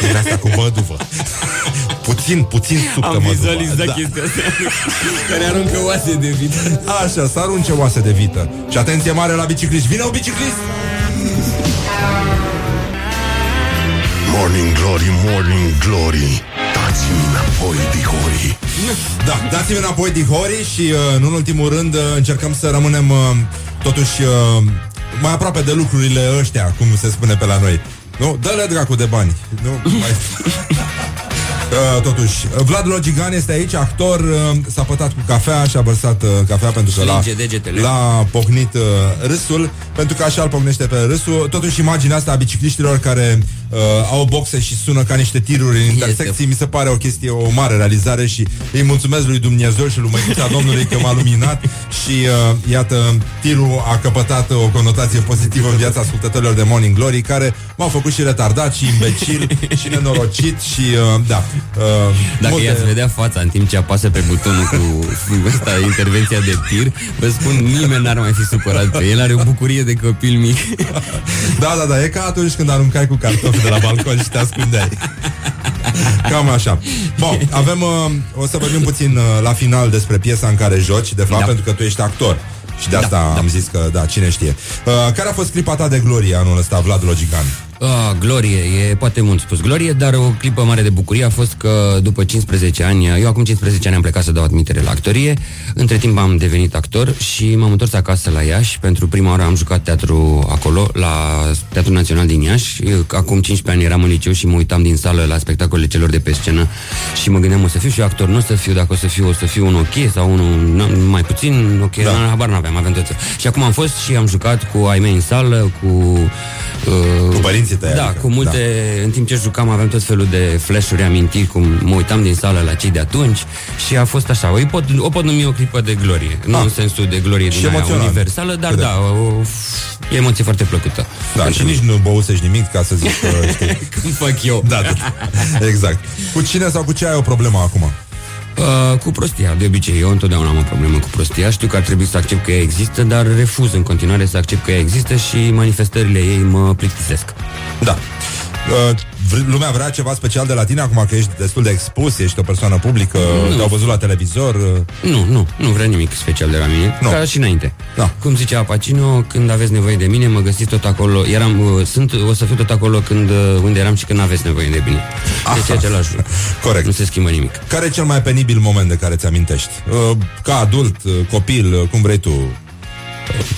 Din asta cu măduvă. puțin, puțin subtă Am măduvă. vizualizat Da. chestia asta Care aruncă oase de vită Așa, să arunce oase de vită. Și atenție mare la biciclist. Vine un biciclist! Morning Glory, Morning Glory Dați-mi înapoi, dihori Da, dați-mi înapoi dihori și, uh, nu în ultimul rând, uh, încercăm să rămânem uh, totuși uh, mai aproape de lucrurile ăștia, cum se spune pe la noi. Nu? Dă-le dracu de bani. Nu? Mai... Uh, totuși, Vlad Logigan este aici, actor, uh, s-a pătat cu cafea și a vărsat uh, cafea pentru că l-a, Linge degetele. l-a pocnit uh, râsul, pentru că așa îl pocnește pe râsul. Totuși, imaginea asta a bicicliștilor care uh, au boxe și sună ca niște tiruri în intersecții, mi se pare o chestie, o mare realizare și îi mulțumesc lui Dumnezeu și lui Măicuța Domnului că m-a luminat și uh, iată, tirul a căpătat o conotație pozitivă în viața ascultătorilor de Morning Glory, care m-au făcut și retardat și imbecil și nenorocit și uh, da. Uh, Dacă multe- i-ați vedea fața în timp ce apasă pe butonul cu ăsta, intervenția de tir, vă spun, nimeni n-ar mai fi supărat pe el, are o bucurie de copil mic. Da, da, da, e ca atunci când aruncai cu cartofi de la balcon și te ascundeai. Cam așa. Bun, avem, uh, o să vorbim puțin uh, la final despre piesa în care joci, de fapt, Da. pentru că tu ești actor. Și de asta am zis că, da, cine știe. Uh, care a fost clipa ta de glorie anul ăsta, Vlad Logican? Ah, glorie, e poate mult spus glorie, dar o clipă mare de bucurie a fost că după 15 ani, eu acum 15 ani am plecat să dau admitere la actorie, între timp am devenit actor și m-am întors acasă la Iași, pentru prima oară am jucat teatru acolo, la Teatrul Național din Iași, Eu, acum 15 ani eram în liceu și mă uitam din sală la spectacolele celor de pe scenă și mă gândeam o să fiu și eu actor, nu o să fiu, dacă o să fiu, o să fiu un ok sau unul n- mai puțin ok, da. habar n-aveam, aveam tot. Și acum am fost și am jucat cu ai mei în sală, cu... Uh, Cu părinții tăi, Da, adică, cu multe, în timp ce jucam aveam tot felul de flash-uri, amintiri, cum mă uitam din sală la cei de atunci și a fost așa, o pot, o pot numi o clipă de glorie, nu în sensul de glorie Și din aia emoționant. universală, dar Cât de- da, o, e emoție foarte plăcută. Da, și nici nu băusești nimic ca să zic că știi. Cum fac eu. Da, da, exact. Cu cine sau cu ce ai o problemă acum? Uh, cu prostia, de obicei, eu întotdeauna am o problemă cu prostia. Știu că ar trebui să accept că ea există Dar refuz în continuare să accept că ea există Și manifestările ei mă plictisesc. Da. Uh, vr- lumea vrea ceva special de la tine acum că ești destul de expus, ești o persoană publică, Nu. te-au văzut la televizor. uh, Nu, nu, nu vrea nimic special de la mine Nu. Ca și înainte Da. Cum zicea Pacino, când aveți nevoie de mine Mă găsiți tot acolo Eram, uh, sunt, o să fiu tot acolo când, uh, unde eram și când aveți nevoie de mine Deci e același lucru Corect. Nu se schimbă nimic Care e cel mai penibil moment de care ți amintești? Uh, ca adult, uh, copil, uh, cum vrei tu?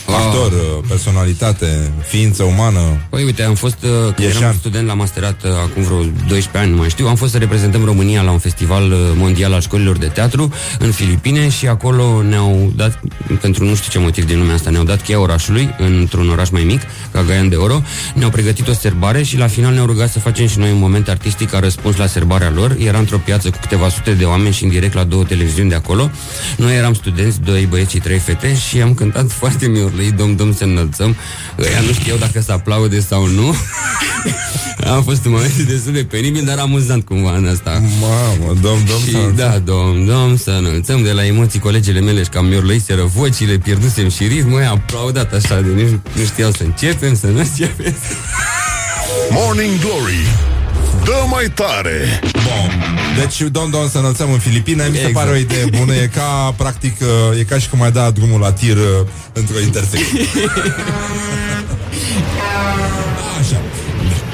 Uh, Actor, uh, personalitate, ființă umană. Păi uite, am fost, uh, când Ieșean. eram student la masterat uh, acum vreo 12 ani, nu mai știu, am fost să reprezentăm România la un festival uh, mondial al școlilor de teatru în Filipine și acolo ne-au dat, pentru nu știu ce motiv din lumea asta, ne-au dat cheia orașului într-un oraș mai mic, ca Gaian de Oro, ne-au pregătit o serbare și la final ne-au rugat să facem și noi un moment artistic ca răspuns la serbarea lor. Era într-o piață cu câteva sute de oameni și în direct la două televiziuni de acolo. Noi eram studenți, doi băieți și trei fete și am cântat foarte miorlăi, dom, dom, să înălțăm. Ăia nu știau dacă să aplaude sau nu. Am fost un moment destul de penibil, dar amuzant cumva în asta. Mamă, dom, dom, și să înălțăm. da, dom, dom, să înălțăm de la emoții colegele mele și cam miorlăiseră vocile, pierdusem și ritmul, ei aplaudat așa, de nici nu știau să începem, să nu începem. Morning Glory Dă mai tare Bun. Deci, Don Don să înălțăm în Filipine Mi se Exact. pare o idee bună E ca, practic, uh, e ca și cum ai da drumul la tir uh, Într-o intersecție Așa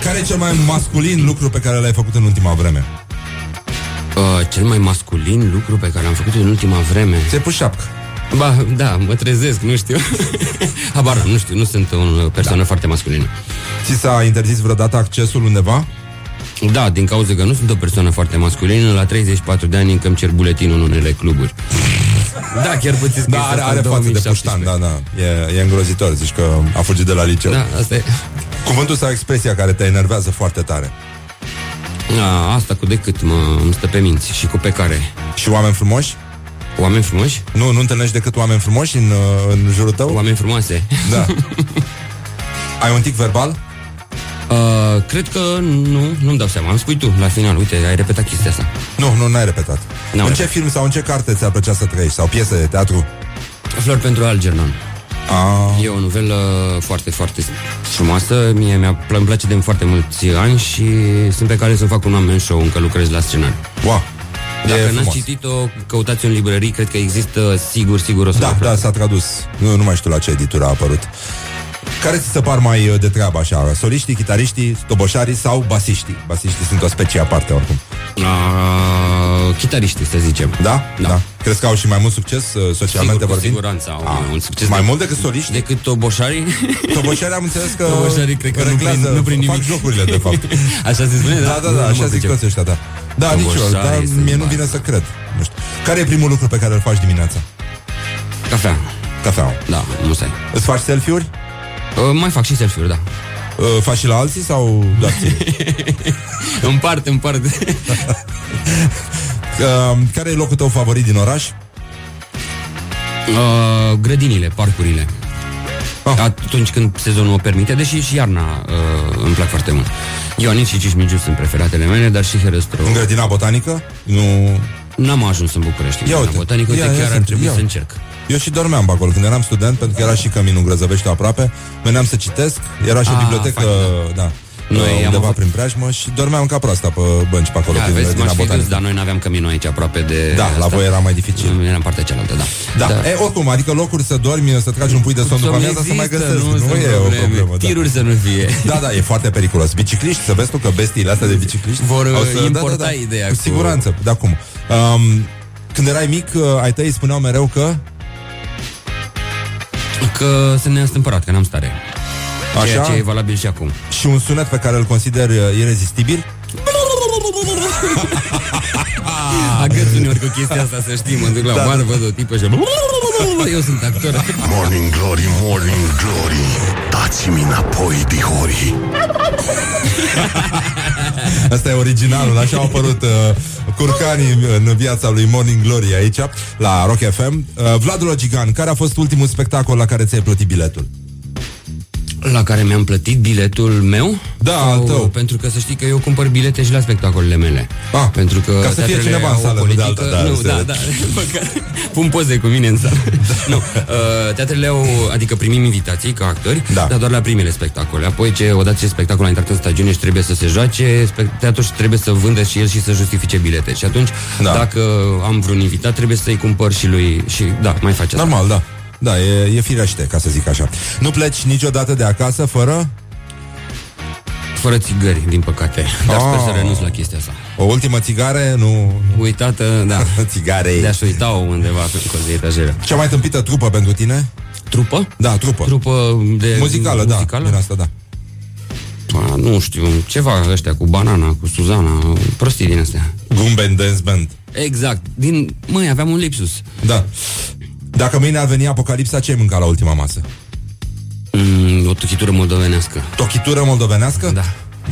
Care e cel mai masculin lucru pe care l-ai făcut în ultima vreme? Uh, cel mai masculin lucru pe care am făcut în ultima vreme. Ți-ai pus șapcă. Ba, da, mă trezesc, nu știu. Habar, n-am, nu știu, nu sunt o persoană da. foarte masculină. Ți s-a interzis vreodată accesul undeva? Da, din cauza că nu sunt o persoană foarte masculină, la 34 de ani încă îmi cer buletinul în unele cluburi. Da, chiar puteți Da, are, are față de puștan, da, da. E, e îngrozitor, zici că a fugit de la liceu. Da, asta e. Cuvântul sau expresia care te enervează foarte tare. A, asta cu decât mă îmi stă pe minți și cu pe care. Și oameni frumoși? Oameni frumoși? Nu, nu întâlnești decât oameni frumoși în, uh, în jurul tău? Oameni frumoase. Da. Ai un tic verbal? Uh, cred că nu, nu-mi dau seama. Îmi spui tu la final, uite, ai repetat chestia asta. Nu, nu, n-ai repetat. N-am în ce repetat. film sau în ce carte ți-ar plăcea să trăiești? Sau piesă de teatru? Flori pentru Algernon. Ah. E o novelă foarte, foarte frumoasă. Mie mi-a, îmi place de foarte mulți ani și sunt pe care să fac un amen show, încă lucrez la scenariu. Wow. Dacă E n-ați frumos. citit-o, căutați în librării, cred că există, sigur, sigur o să Da, vă da, placă. s-a tradus. Nu, nu mai știu la ce editură a apărut. Care ți se par mai uh, de treabă așa? Soliștii, chitariștii, toboșarii sau basiștii? Basiștii sunt o specie aparte oricum. Uh, chitariștii, să zicem. Da? Da. da. Crezi că au și mai mult succes uh, socialmente Sigur, cu vorbind? siguranță au Ah, mai mult succes. Mai de- mult decât soliști? Decât toboșarii? Toboșarii am înțeles că Toboșarii cred că nu reglează, prin, nu prin fac nimic. jocurile, de fapt. Așa se spune, da? Da, da, Nu- da, nu așa mă zic pricep. toți ăștia, da. Da, nici eu, Toboșarii dar sunt mie nu bani. vine să cred. Nu știu. Care e primul lucru pe care îl faci dimineața? Cafea. Cafeaua. Da, nu stai. Îți faci selfie-uri? Uh, mai fac și selfie-uri, da. Uh, faci și la alții sau doar ție? împart, împart. uh, care e locul tău favorit din oraș? Uh, grădinile, parcurile. Ah. Atunci când sezonul o permite, deși și iarna uh, îmi plac foarte mult. Ionit și Cismigiu sunt preferatele mele, dar și Herăstrău. În grădina botanică? Nu... N-am ajuns în București. Ia Ia uite. botanică, uite, Ia, ia chiar să ar încerc, trebui ia. să încerc. Eu și dormeam pe acolo când eram student, pentru că era și căminul Grăzăvește aproape. Veneam să citesc, era și o Ah, bibliotecă, fain, da. Noi uh, am undeva avut- prin preajmă și dormeam ca proasta pe bănci pe acolo, Da, prin vezi, grădina m-aș fi botanică. gândit, dar noi n-aveam căminul aici aproape de Da, la asta. voi era mai dificil. Era în partea cealaltă, da. Da. da. E, oricum, adică locuri să dormi, să tragi un pui de somn după amiază, să mai există, găsesc. nu Nu, sunt e o probleme. problemă. Da. Tiruri să nu fie. Da, da, e foarte periculos. Bicicliști, să vezi tu că bestiile astea de bicicliști Vor, au uh, importa ideea Cu cu- siguranță, de acum. Um, când erai mic, uh, ai tăi spuneau mereu că Că sunt neastâmpărat, că n-am stare. Ceea Așa? ce e valabil și acum. și un sunet pe care îl consider uh, irezistibil Agăț uneori cu chestia asta, să știi, mă duc la Da, da, da. bară, văd o tipă și... Eu sunt actor. Morning Glory, Morning Glory Dați-mi înapoi, dihori Asta e originalul, așa au apărut uh, curcanii în viața lui Morning Glory aici, la Rock FM. Uh, Vlad Logigan, care a fost ultimul spectacol la care ți-ai plătit biletul? La care mi-am plătit biletul meu? Da, Sau- al tău. Pentru că să știi că eu cumpăr bilete și la spectacolele mele. Ah, pentru că ca să fie teatrele cineva în au o sală, nu de politică... alta, da, nu, da, înțeleg. da, Măcar Pun poze cu mine în sală. nu, uh, teatrele au, adică primim invitații ca actori, Da. dar doar la primele spectacole. Apoi ce, odată ce spectacolul a intrat în stagiune și trebuie să se joace, spec- teatrul și trebuie să vândă și el și să justifice bilete. Și atunci, Da. dacă am vreun invitat, trebuie să-i cumpăr și lui și da, mai face asta. Normal, da. Da, e, e firește, ca să zic așa. Nu pleci niciodată de acasă fără Fără țigări, din păcate. Dar Ah. sper să renunț la chestia asta. o ultimă țigare, nu... Uitată, da. Țigare. De-aș uita-o undeva pe colț de etajere. Cea mai tâmpită trupă pentru tine? Trupă? Da, trupă. Trupă de... Muzicală, da. muzicală? Din asta, da. A, nu știu, ceva ăștia cu banana, cu Suzana, prostii din astea. Gumben Dance Band. Exact. Din... Măi, aveam un lipsus. Da. Dacă mâine ar veni apocalipsa, ce ai mâncat la ultima masă? Mm, o tuchitură moldovenească. Tochitură moldovenească? Da.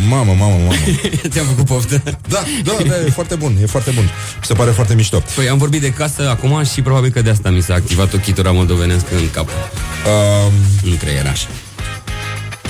Mamă, mamă, mamă. Ți-am făcut poftă. Da, da, da, e foarte bun, e foarte bun. Mi se pare foarte mișto. Păi am vorbit de casă acum și probabil că de asta mi s-a activat tochitura moldovenească în cap. Um, În creieraș.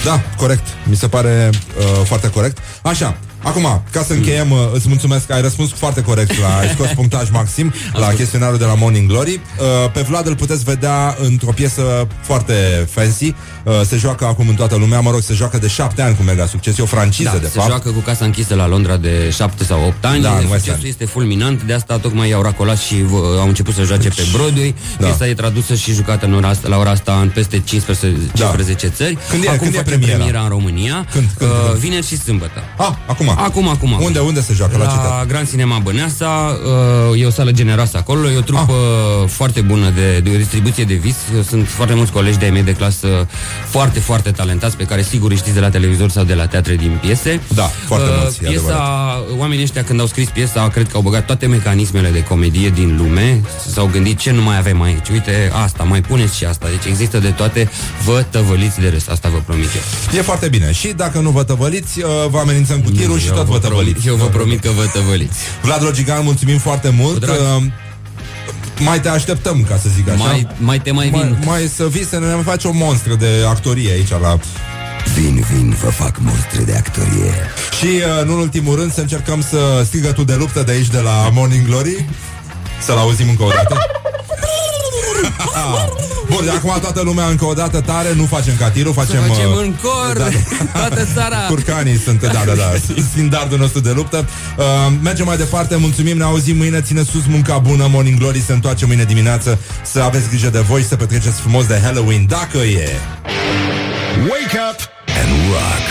Da, corect. Mi se pare uh, foarte corect. Așa, acum, ca să încheiem, uh, îți mulțumesc că ai răspuns foarte corect la ai scos punctaj maxim la chestionarul de la Morning Glory. Uh, pe Vlad îl puteți vedea într-o piesă foarte fancy. Uh, se joacă acum în toată lumea, mă rog, se joacă de șapte ani cu mega succes. E o franciză, Da, de se fapt. joacă cu casa închisă la Londra de 7 sau 8 ani. Da, în West Succesul End. este fulminant, de asta tocmai i-au racolat și uh, au început să joace pe Broadway. Da. Piesa e tradusă și jucată în ora asta, la ora asta în peste 15, 15 țări. Când e- acum când e face premiera? premiera în România. Când? Când? Uh, Când? vineri și sâmbătă. Ah, acum. Acum, acum. Unde, unde se joacă? La, ce La teatru? Grand Cinema Băneasa. Uh, E o sală generoasă acolo. E o trupă Ah. foarte bună de, de o distribuție de vis. Sunt foarte mulți colegi de-ai mei de clasă Foarte, foarte talentați Pe care sigur îi știți de la televizor sau de la teatre din piese. Da, foarte mulți, e Piesa, oamenii ăștia când au scris piesa Cred că au băgat toate mecanismele de comedie din lume. S-au gândit ce nu mai avem aici? Uite asta, mai puneți și asta. Deci există de toate. Vă tăvăliți de râs Asta vă promit eu. E foarte bine. Și dacă nu vă tăvăliți, uh, vă amenințăm cu tirul și Eu tot vă vă promit- tăvăliți. Eu vă promit că vă tăvăliți Vlad Rogigan, mulțumim foarte mult. drag. Uh, mai te așteptăm, ca să zic așa. Mai, mai te mai vin mai, mai să vii să ne mai faci o monstră de actorie aici la... Vin, vin, vă fac monstre de actorie. Și, uh, nu în ultimul rând, să încercăm să strigătul de luptă de aici, de la Morning Glory. Să-l auzim încă o dată. Bun, de acum toată lumea încă o dată tare, nu facem ca tirul, facem... Să facem uh, în cor Toată țara Curcanii sunt, da, da, da, standardul nostru de luptă. Uh, mergem mai departe, mulțumim, ne auzim mâine, ține sus munca bună, Morning Glory se întoarce mâine dimineață, să aveți grijă de voi, să petreceți frumos de Halloween, dacă e. Wake up And rock.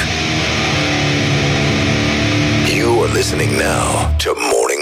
You are listening now to Morning